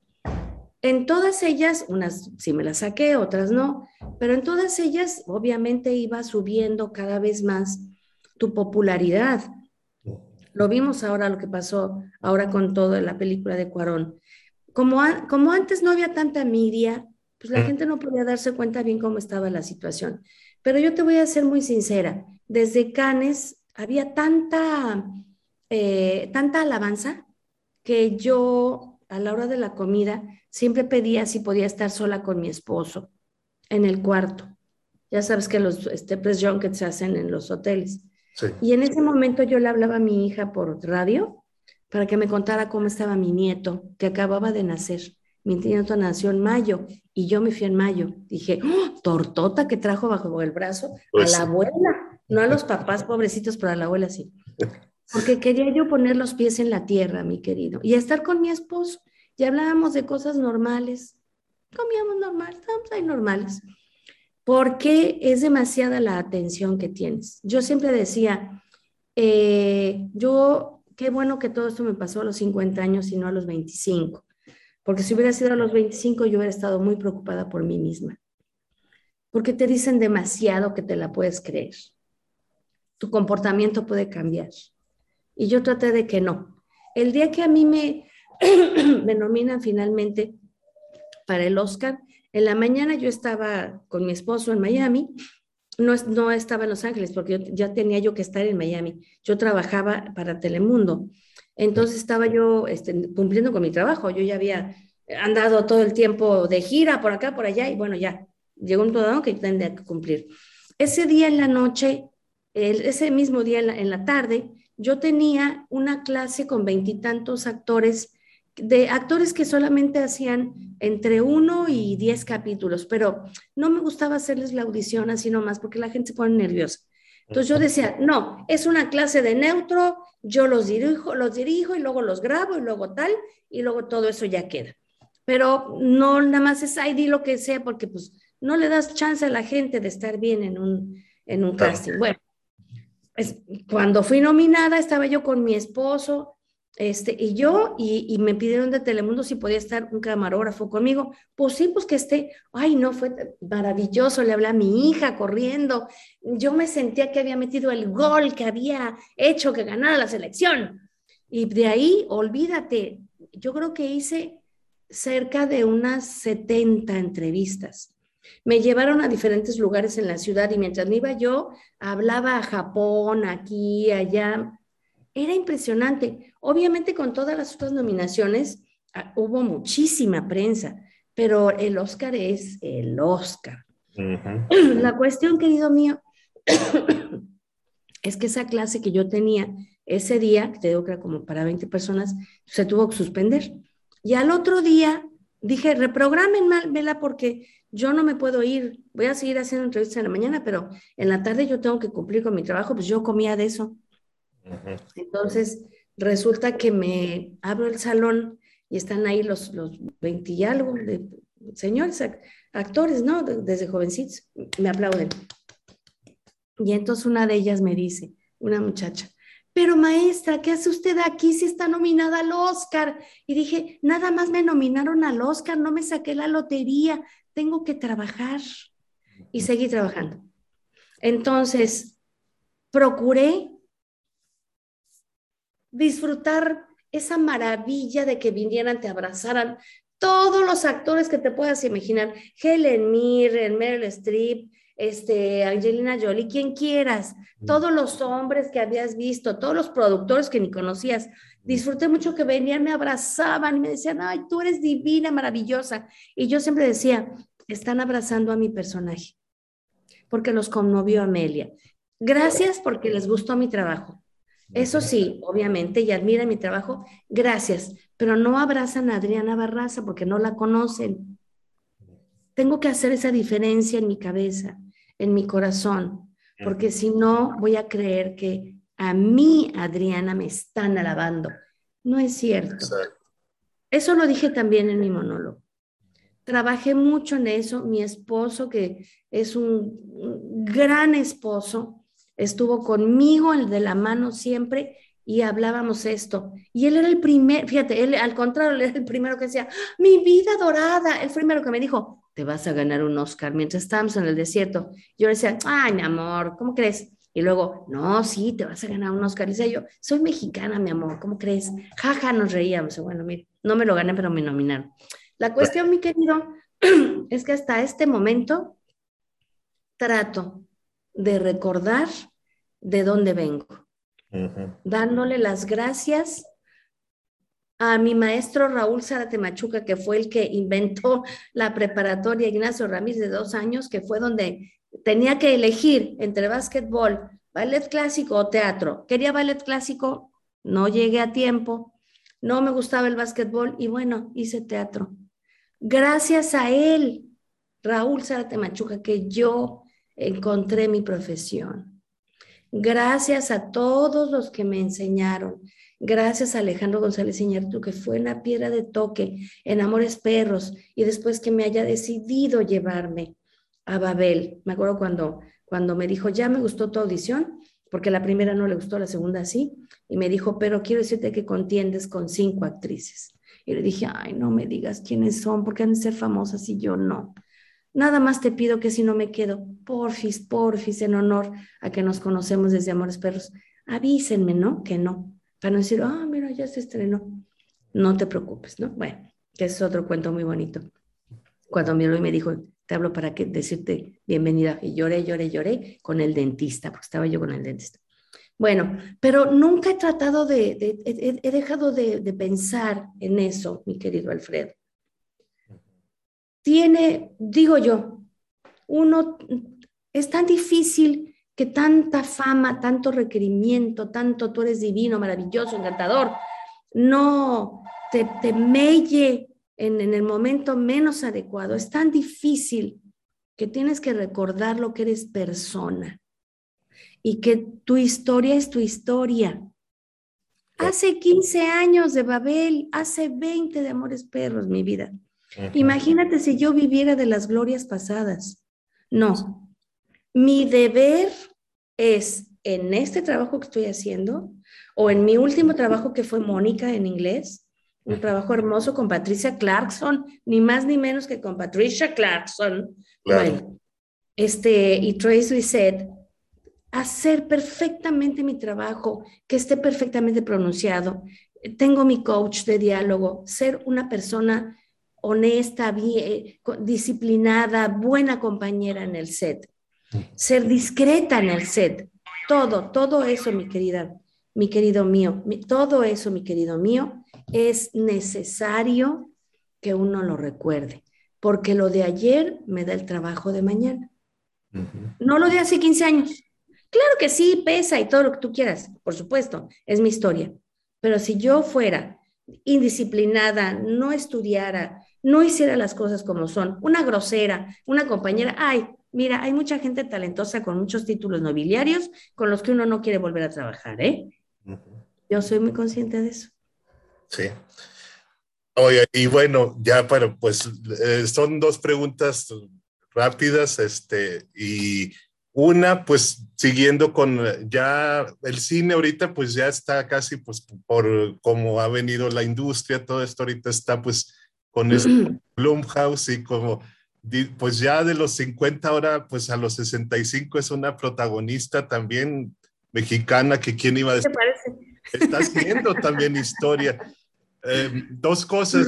En todas ellas, unas sí me las saqué, otras no, pero en todas ellas obviamente iba subiendo cada vez más tu popularidad. Lo vimos ahora lo que pasó ahora con todo la película de Cuarón. Como, como antes no había tanta media, pues la gente no podía darse cuenta bien cómo estaba la situación. Pero yo te voy a ser muy sincera, desde Cannes había tanta, eh, tanta alabanza que yo a la hora de la comida siempre pedía si podía estar sola con mi esposo en el cuarto. Ya sabes que los este, press junkets se hacen en los hoteles. Y en ese momento yo le hablaba a mi hija por radio para que me contara cómo estaba mi nieto, que acababa de nacer. Mi nieto nació en mayo y yo me fui en mayo. Dije, ¡Oh, tortota que trajo bajo el brazo a Pues la abuela, no a los papás pobrecitos, pero a la abuela sí. Porque quería yo poner los pies en la tierra, mi querido, y estar con mi esposo. Y hablábamos de cosas normales. Comíamos normal, estábamos ahí normales porque es demasiada la atención que tienes. Yo siempre decía, eh, yo, qué bueno que todo esto me pasó a los 50 años y no a los 25, porque si hubiera sido a los 25 yo hubiera estado muy preocupada por mí misma, porque te dicen demasiado que te la puedes creer. Tu comportamiento puede cambiar. Y yo traté de que no. El día que a mí me, *clears throat* me nominan finalmente para el Oscar, en la mañana yo estaba con mi esposo en Miami, no, no estaba en Los Ángeles porque ya tenía yo que estar en Miami. Yo trabajaba para Telemundo. Entonces estaba yo este, cumpliendo con mi trabajo. Yo ya había andado todo el tiempo de gira por acá, por allá y bueno, ya llegó un todo que tendría que cumplir. Ese día en la noche, ese mismo día en la tarde, yo tenía una clase con veintitantos actores de actores que solamente hacían entre uno y diez capítulos, pero no me gustaba hacerles la audición así nomás porque la gente se pone nerviosa. Entonces yo decía, no, es una clase de neutro, yo los dirijo, los dirijo y luego los grabo y luego tal, y luego todo eso ya queda. Pero no nada más es ahí di lo que sea porque pues no le das chance a la gente de estar bien en un, en un casting. Bueno, pues, cuando fui nominada estaba yo con mi esposo, este, y yo, y, me pidieron de Telemundo si podía estar un camarógrafo conmigo. Pues sí, pues que esté. Ay, no, fue maravilloso. Le hablé a mi hija corriendo. Yo me sentía que había metido el gol, que había hecho que ganara la selección. Y de ahí, olvídate, yo creo que hice cerca de unas 70 entrevistas. Me llevaron a diferentes lugares en la ciudad y mientras me iba yo, hablaba a Japón, aquí, allá era impresionante. Obviamente con todas las otras nominaciones ah, hubo muchísima prensa, pero el Oscar es el Oscar. Uh -huh. La cuestión, querido mío, es que esa clase que yo tenía ese día, te digo que era como para 20 personas, se tuvo que suspender. Y al otro día dije, reprográmenmela porque yo no me puedo ir, voy a seguir haciendo entrevistas en la mañana, pero en la tarde yo tengo que cumplir con mi trabajo, pues yo comía de eso. Entonces, resulta que me abro el salón y están ahí los, los 20 y algo de señores, actores, ¿no? Desde jovencitos, me aplauden. Y entonces una de ellas me dice, una muchacha, pero maestra, ¿qué hace usted aquí si está nominada al Oscar? Y dije, nada más me nominaron al Oscar, no me saqué la lotería, tengo que trabajar. Y seguí trabajando. Entonces, procuré disfrutar esa maravilla de que vinieran, te abrazaran todos los actores que te puedas imaginar, Helen Mirren, Meryl Streep, este, Angelina Jolie, quien quieras, mm. todos los hombres que habías visto, todos los productores que ni conocías. Mm. Disfruté mucho que venían, me abrazaban y me decían, ay, tú eres divina, maravillosa. Y yo siempre decía, están abrazando a mi personaje, porque los conmovió Amelia. Gracias porque les gustó mi trabajo. Eso sí, obviamente, y admiran mi trabajo, gracias, pero no abrazan a Adriana Barraza porque no la conocen. Tengo que hacer esa diferencia en mi cabeza, en mi corazón, porque si no, voy a creer que a mí, Adriana, me están alabando. No es cierto. Eso lo dije también en mi monólogo. Trabajé mucho en eso. Mi esposo, que es un gran esposo, estuvo conmigo el de la mano siempre y hablábamos esto. Y él era el primer, fíjate, él al contrario, *laughs* él era el primero que decía, mi vida dorada, el primero que me dijo, te vas a ganar un Oscar mientras estamos en el desierto. Yo le decía, ay, mi amor, ¿cómo crees? Y luego, no, sí, te vas a ganar un Oscar. Y decía yo, soy mexicana, mi amor, ¿cómo crees? Jaja, nos reíamos. Bueno, mire, no me lo gané, pero me nominaron. La cuestión, mi querido, *clears throat* es que hasta este momento trato de recordar de dónde vengo, dándole las gracias a mi maestro Raúl Zárate Machuca, que fue el que inventó la preparatoria Ignacio Ramírez de dos años, que fue donde tenía que elegir entre básquetbol, ballet clásico o teatro. Quería ballet clásico, no llegué a tiempo, no me gustaba el básquetbol y bueno, hice teatro. Gracias a él, Raúl Zárate Machuca, que yo encontré mi profesión. Gracias a todos los que me enseñaron. Gracias a Alejandro González Iñárritu, que fue la piedra de toque en Amores Perros y después que me haya decidido llevarme a Babel. Me acuerdo cuando, cuando me dijo, ya me gustó tu audición, porque la primera no le gustó, la segunda sí, y me dijo, pero quiero decirte que contiendes con cinco actrices. Y le dije, ay, no me digas quiénes son, porque han de ser famosas y yo no. Nada más te pido que si no me quedo, porfis, porfis, en honor a que nos conocemos desde Amores Perros, avísenme, ¿no? Que no. Para no decir, ah, mira, ya se estrenó. No te preocupes, ¿no? Bueno, que es otro cuento muy bonito. Cuando miró y me dijo, te hablo para que decirte bienvenida. Y lloré, lloré, lloré con el dentista, porque estaba yo con el dentista. Bueno, pero nunca he tratado de, he, dejado de pensar en eso, mi querido Alfredo tiene, digo yo, uno, es tan difícil que tanta fama, tanto requerimiento, tanto tú eres divino, maravilloso, encantador, no te, te melle en, en el momento menos adecuado. Es tan difícil que tienes que recordar lo que eres persona y que tu historia es tu historia. Hace 15 años de Babel, hace 20 de Amores Perros, mi vida. Imagínate si yo viviera de las glorias pasadas. No, mi deber es en este trabajo que estoy haciendo o en mi último trabajo que fue Mónica en inglés, un trabajo hermoso con Patricia Clarkson, ni más ni menos que con Patricia Clarkson. este, y Trace Reset, hacer perfectamente mi trabajo, que esté perfectamente pronunciado. Tengo mi coach de diálogo, ser una persona honesta, bien, disciplinada, buena compañera en el set, ser discreta en el set, todo, todo eso, mi querida, mi querido mío, todo eso, mi querido mío, es necesario que uno lo recuerde, porque lo de ayer me da el trabajo de mañana. No lo de hace 15 años. Claro que sí, pesa y todo lo que tú quieras, por supuesto, es mi historia. Pero si yo fuera indisciplinada, no estudiara, no hiciera las cosas como son, una grosera, una compañera, ay, mira, hay mucha gente talentosa con muchos títulos nobiliarios con los que uno no quiere volver a trabajar, ¿eh? Yo soy muy consciente de eso. Sí. Oye, y bueno, ya, pero pues eh, son dos preguntas rápidas, este, y una, pues siguiendo con ya el cine ahorita, pues ya está casi, pues por cómo ha venido la industria, todo esto ahorita está pues con *clears throat* este Blumhouse y como, pues ya de los 50 ahora, pues a los 65 es una protagonista también mexicana que quién iba a decir. Está *laughs* haciendo también historia. Em, dos cosas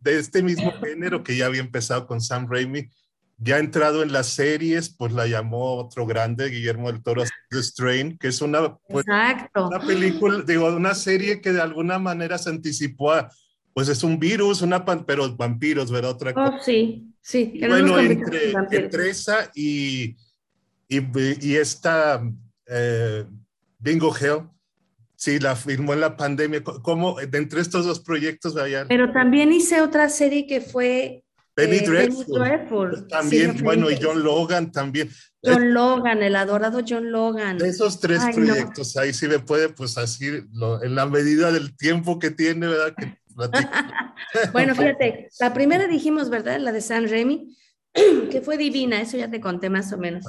de este mismo género que ya había empezado con Sam Raimi, ya entrado en las series, pues la llamó otro grande, Guillermo del Toro, The Strain, que es una, pues, una película, digo, una serie que de alguna manera se anticipó a, pues es un virus, una pero vampiros, ¿verdad? Otra oh, sí, sí. bueno, entre, entre, esa y, y, y esta eh, Bingo Hell, sí, la filmó en la pandemia. ¿Cómo, entre estos dos proyectos, vaya? Pero también hice otra serie que fue Penny, eh, Dreadful. También, bueno, y John Logan también. John Logan, el adorado John Logan. De esos tres proyectos, ahí sí me puede, pues así, en la medida del tiempo que tiene, ¿verdad? *laughs* bueno, fíjate, la primera dijimos, ¿verdad? La de San Remy, *clears throat* que fue divina, eso ya te conté más o menos.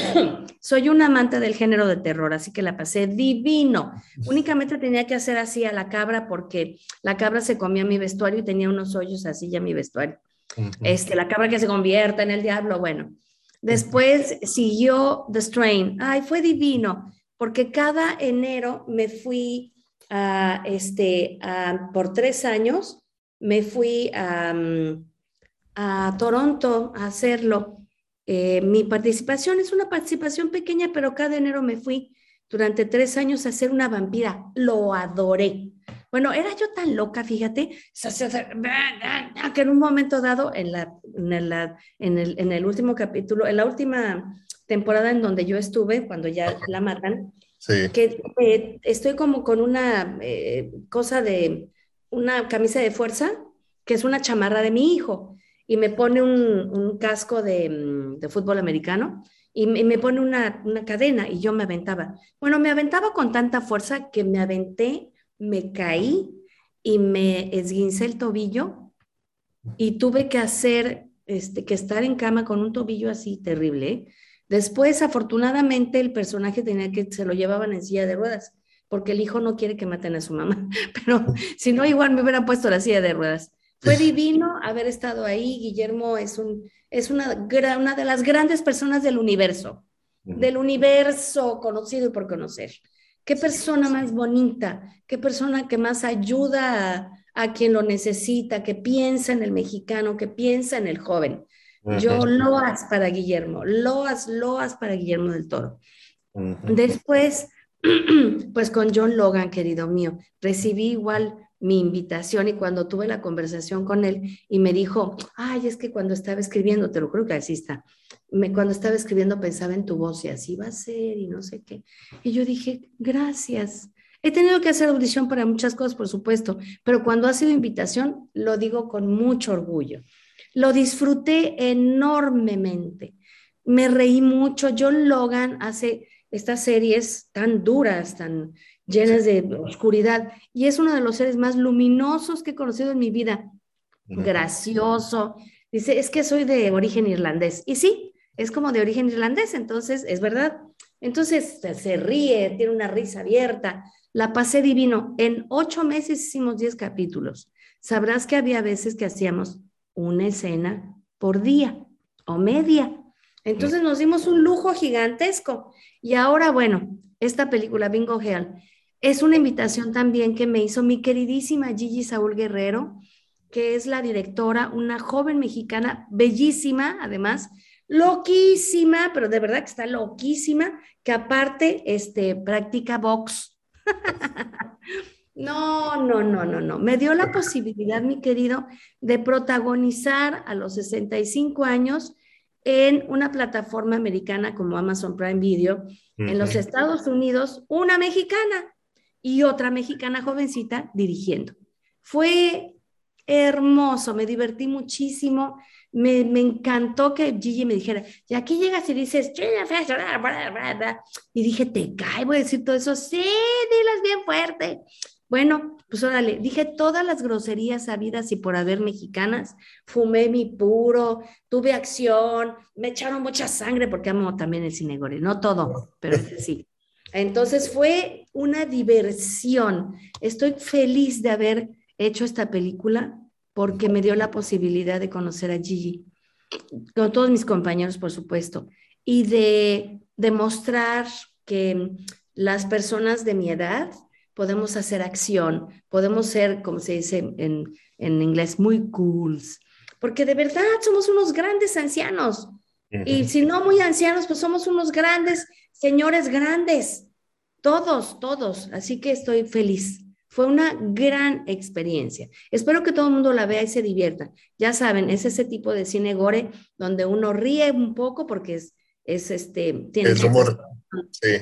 *clears throat* Soy un amante del género de terror, así que la pasé divino. Únicamente tenía que hacer así a la cabra porque la cabra se comía mi vestuario y tenía unos hoyos así ya mi vestuario este, la cabra que se convierta en el diablo, bueno. Después siguió The Strain. Ay, fue divino, porque cada enero me fui este, por tres años, me fui a, a Toronto a hacerlo. Eh, mi participación es una participación pequeña, pero cada enero me fui durante tres años a ser una vampira. Lo adoré. Bueno, era yo tan loca, fíjate, que en un momento dado, en, la, en, el, en, el, último capítulo, en la última temporada en donde yo estuve, cuando ya la matan, que eh, estoy como con una eh, cosa de, una camisa de fuerza, que es una chamarra de mi hijo, y me pone un, casco de, mm, de, fútbol americano, y me, me pone una, una cadena, y yo me aventaba. Bueno, me aventaba con tanta fuerza que me aventé me caí y me esguincé el tobillo y tuve que hacer, este, que estar en cama con un tobillo así terrible. Después, afortunadamente, el personaje tenía que, se lo llevaban en silla de ruedas, porque el hijo no quiere que maten a su mamá, *laughs* pero si no, igual me hubiera puesto la silla de ruedas. Fue divino haber estado ahí. Guillermo es, un, es una, una de las grandes personas del universo, del universo conocido y por conocer. Qué persona más bonita, qué persona que más ayuda a, quien lo necesita, que piensa en el mexicano, que piensa en el joven. Yo loas para Guillermo, loas, loas para Guillermo del Toro. Después, *clears throat* pues con John Logan, querido mío, recibí igual mi invitación y cuando tuve la conversación con él y me dijo, ay, es que cuando estaba escribiendo, te lo creo que así está, me, cuando estaba escribiendo pensaba en tu voz y así va a ser y no sé qué. Y yo dije, gracias. He tenido que hacer audición para muchas cosas, por supuesto, pero cuando ha sido invitación, lo digo con mucho orgullo. Lo disfruté enormemente. Me reí mucho. John Logan hace estas series tan duras, tan llenas de oscuridad. Y es uno de los seres más luminosos que he conocido en mi vida. Gracioso. Dice, es que soy de origen irlandés. Y sí, es como de origen irlandés, entonces es verdad. Entonces se ríe, tiene una risa abierta. La pasé divino. En ocho meses hicimos diez capítulos. Sabrás que había veces que hacíamos una escena por día o media. Entonces nos dimos un lujo gigantesco. Y ahora, bueno, esta película, Bingo Hell, es una invitación también que me hizo mi queridísima Gigi Saúl Guerrero, que es la directora, una joven mexicana, bellísima, además, loquísima, pero de verdad que está loquísima, que aparte este, practica box. *laughs* no, no, no, no, no. Me dio la posibilidad, mi querido, de protagonizar a los 65 años en una plataforma americana como Amazon Prime Video, en los Estados Unidos, una mexicana y otra mexicana jovencita dirigiendo. Fue hermoso, me divertí muchísimo, me, encantó que Gigi me dijera, y aquí llegas y dices, y dije, te cae, voy a decir todo eso, sí, dilas bien fuerte. Bueno, pues órale, dije todas las groserías sabidas y por haber mexicanas, fumé mi puro, tuve acción, me echaron mucha sangre porque amo también el cine gore, no todo, pero *laughs* sí. Entonces fue una diversión. Estoy feliz de haber hecho esta película porque me dio la posibilidad de conocer a Gigi, con todos mis compañeros, por supuesto, y de demostrar que las personas de mi edad podemos hacer acción, podemos ser, como se dice en, en inglés, muy cools, porque de verdad somos unos grandes ancianos. Y si no muy ancianos, pues somos unos grandes señores grandes, todos, todos. Así que estoy feliz. Fue una gran experiencia. Espero que todo el mundo la vea y se divierta. Ya saben, es ese tipo de cine gore donde uno ríe un poco porque es, es este, tiene humor,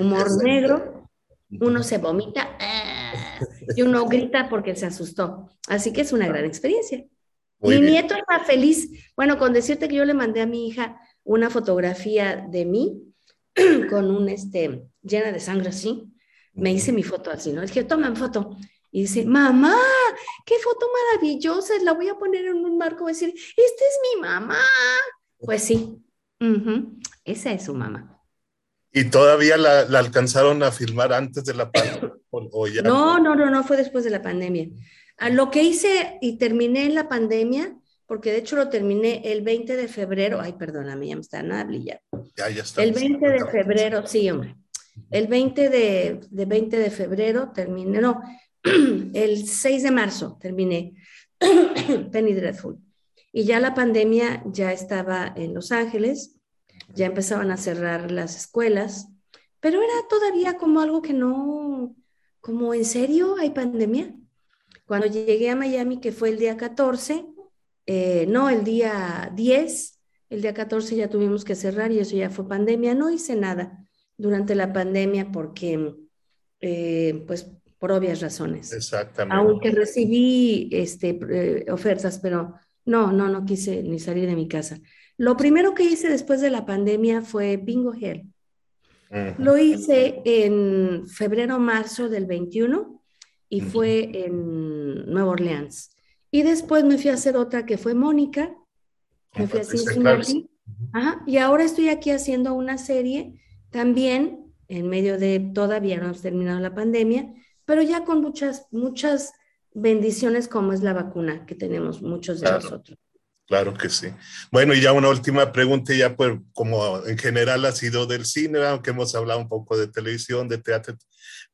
humor negro, uno se vomita ah, y uno grita porque se asustó. Así que es una gran experiencia. mi nieto está feliz. Bueno, con decirte que yo le mandé a mi hija una fotografía de mí *clears throat* con un este llena de sangre así. Me hice mi foto así, ¿no? Dije, toman foto. Y dice, mamá, qué foto maravillosa, la voy a poner en un marco, voy a decir, esta es mi mamá. Pues sí, esa es su mamá. ¿Y todavía la, alcanzaron a filmar antes de la pandemia? *coughs* No, no, no, no, fue después de la pandemia. A lo que hice y terminé en la pandemia, porque de hecho lo terminé el 20 de febrero, ay, perdóname, ya me están hablando. Ya, ya está. El 20 de febrero, sí, hombre. El 20 de, de 20 de febrero terminé, no, *clears throat* el 6 de marzo terminé *clears throat* Penny Dreadful. Y ya la pandemia ya estaba en Los Ángeles, ya empezaban a cerrar las escuelas, pero era todavía como algo que no, como en serio hay pandemia. Cuando llegué a Miami, que fue el día 14, eh, no, el día 10, el día 14 ya tuvimos que cerrar y eso ya fue pandemia. No hice nada durante la pandemia porque, eh, pues, por obvias razones. Exactamente. Aunque recibí este, eh, ofertas, pero no, no, no quise ni salir de mi casa. Lo primero que hice después de la pandemia fue Bingo Hell. Lo hice en febrero, marzo del 21 y fue en Nueva Orleans. Y después me fui a hacer otra que fue Mónica, me fui a Cincinnati. y ahora estoy aquí haciendo una serie también en medio de, todavía no hemos terminado la pandemia, pero ya con muchas, muchas bendiciones como es la vacuna que tenemos muchos de nosotros. Claro que sí. Bueno, y ya una última pregunta, ya pues como en general ha sido del cine, aunque hemos hablado un poco de televisión, de teatro,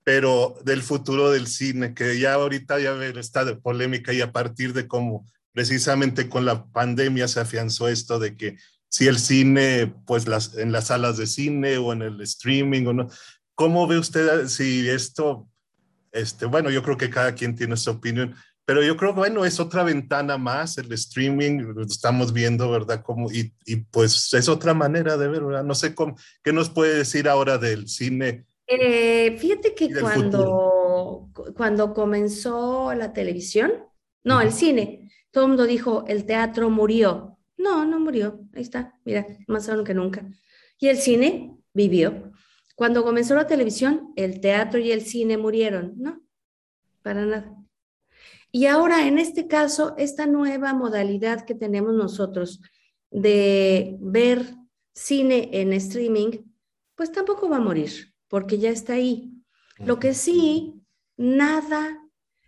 pero del futuro del cine, que ya ahorita ya está de polémica y a partir de cómo precisamente con la pandemia se afianzó esto de que si el cine, pues las, en las salas de cine o en el streaming o no, ¿cómo ve usted si esto este, bueno, yo creo que cada quien tiene su opinión, pero yo creo, bueno, es otra ventana más, el streaming, estamos viendo, ¿verdad? Como, y, y pues es otra manera de ver, ¿verdad? No sé cómo, ¿qué nos puede decir ahora del cine? Eh, fíjate que cuando, cuando comenzó la televisión, no, el cine, todo el mundo dijo, el teatro murió. No, no murió, ahí está, mira, más aún que nunca. Y el cine vivió. Cuando comenzó la televisión, el teatro y el cine murieron. No, para nada. Y ahora, en este caso, esta nueva modalidad que tenemos nosotros de ver cine en streaming, pues tampoco va a morir, porque ya está ahí. Lo que sí, nada,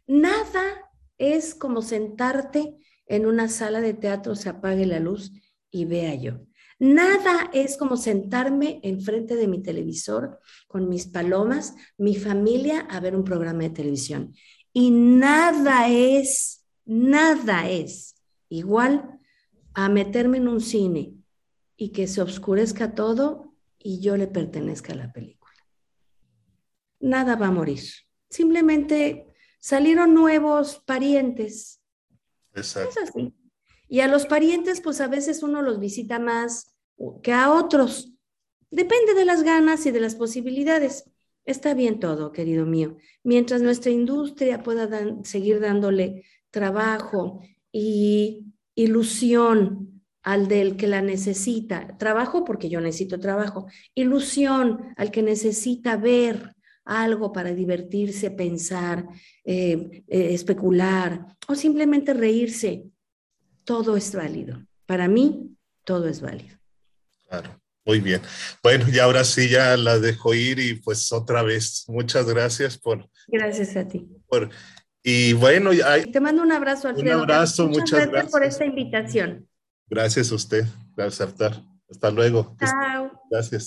nada es como sentarte en una sala de teatro, se apague la luz y vea yo. Nada es como sentarme enfrente de mi televisor con mis palomas, mi familia, a ver un programa de televisión. Y nada es, nada es igual a meterme en un cine y que se oscurezca todo y yo le pertenezca a la película. Nada va a morir. Simplemente salieron nuevos parientes. Exacto. Es así. Y a los parientes, pues a veces uno los visita más que a otros. Depende de las ganas y de las posibilidades. Está bien todo, querido mío. Mientras nuestra industria pueda seguir dándole trabajo y ilusión al del que la necesita, trabajo porque yo necesito trabajo, ilusión al que necesita ver algo para divertirse, pensar, eh, eh, especular o simplemente reírse todo es válido. Para mí, todo es válido. Claro, muy bien. Bueno, y ahora sí ya la dejo ir y pues otra vez, muchas gracias por... Gracias a ti. Por, y bueno, te mando un abrazo, Alfredo. Un abrazo, muchas, gracias, gracias, por esta invitación. Gracias a usted, gracias, aceptar. Hasta luego. Chao. Gracias.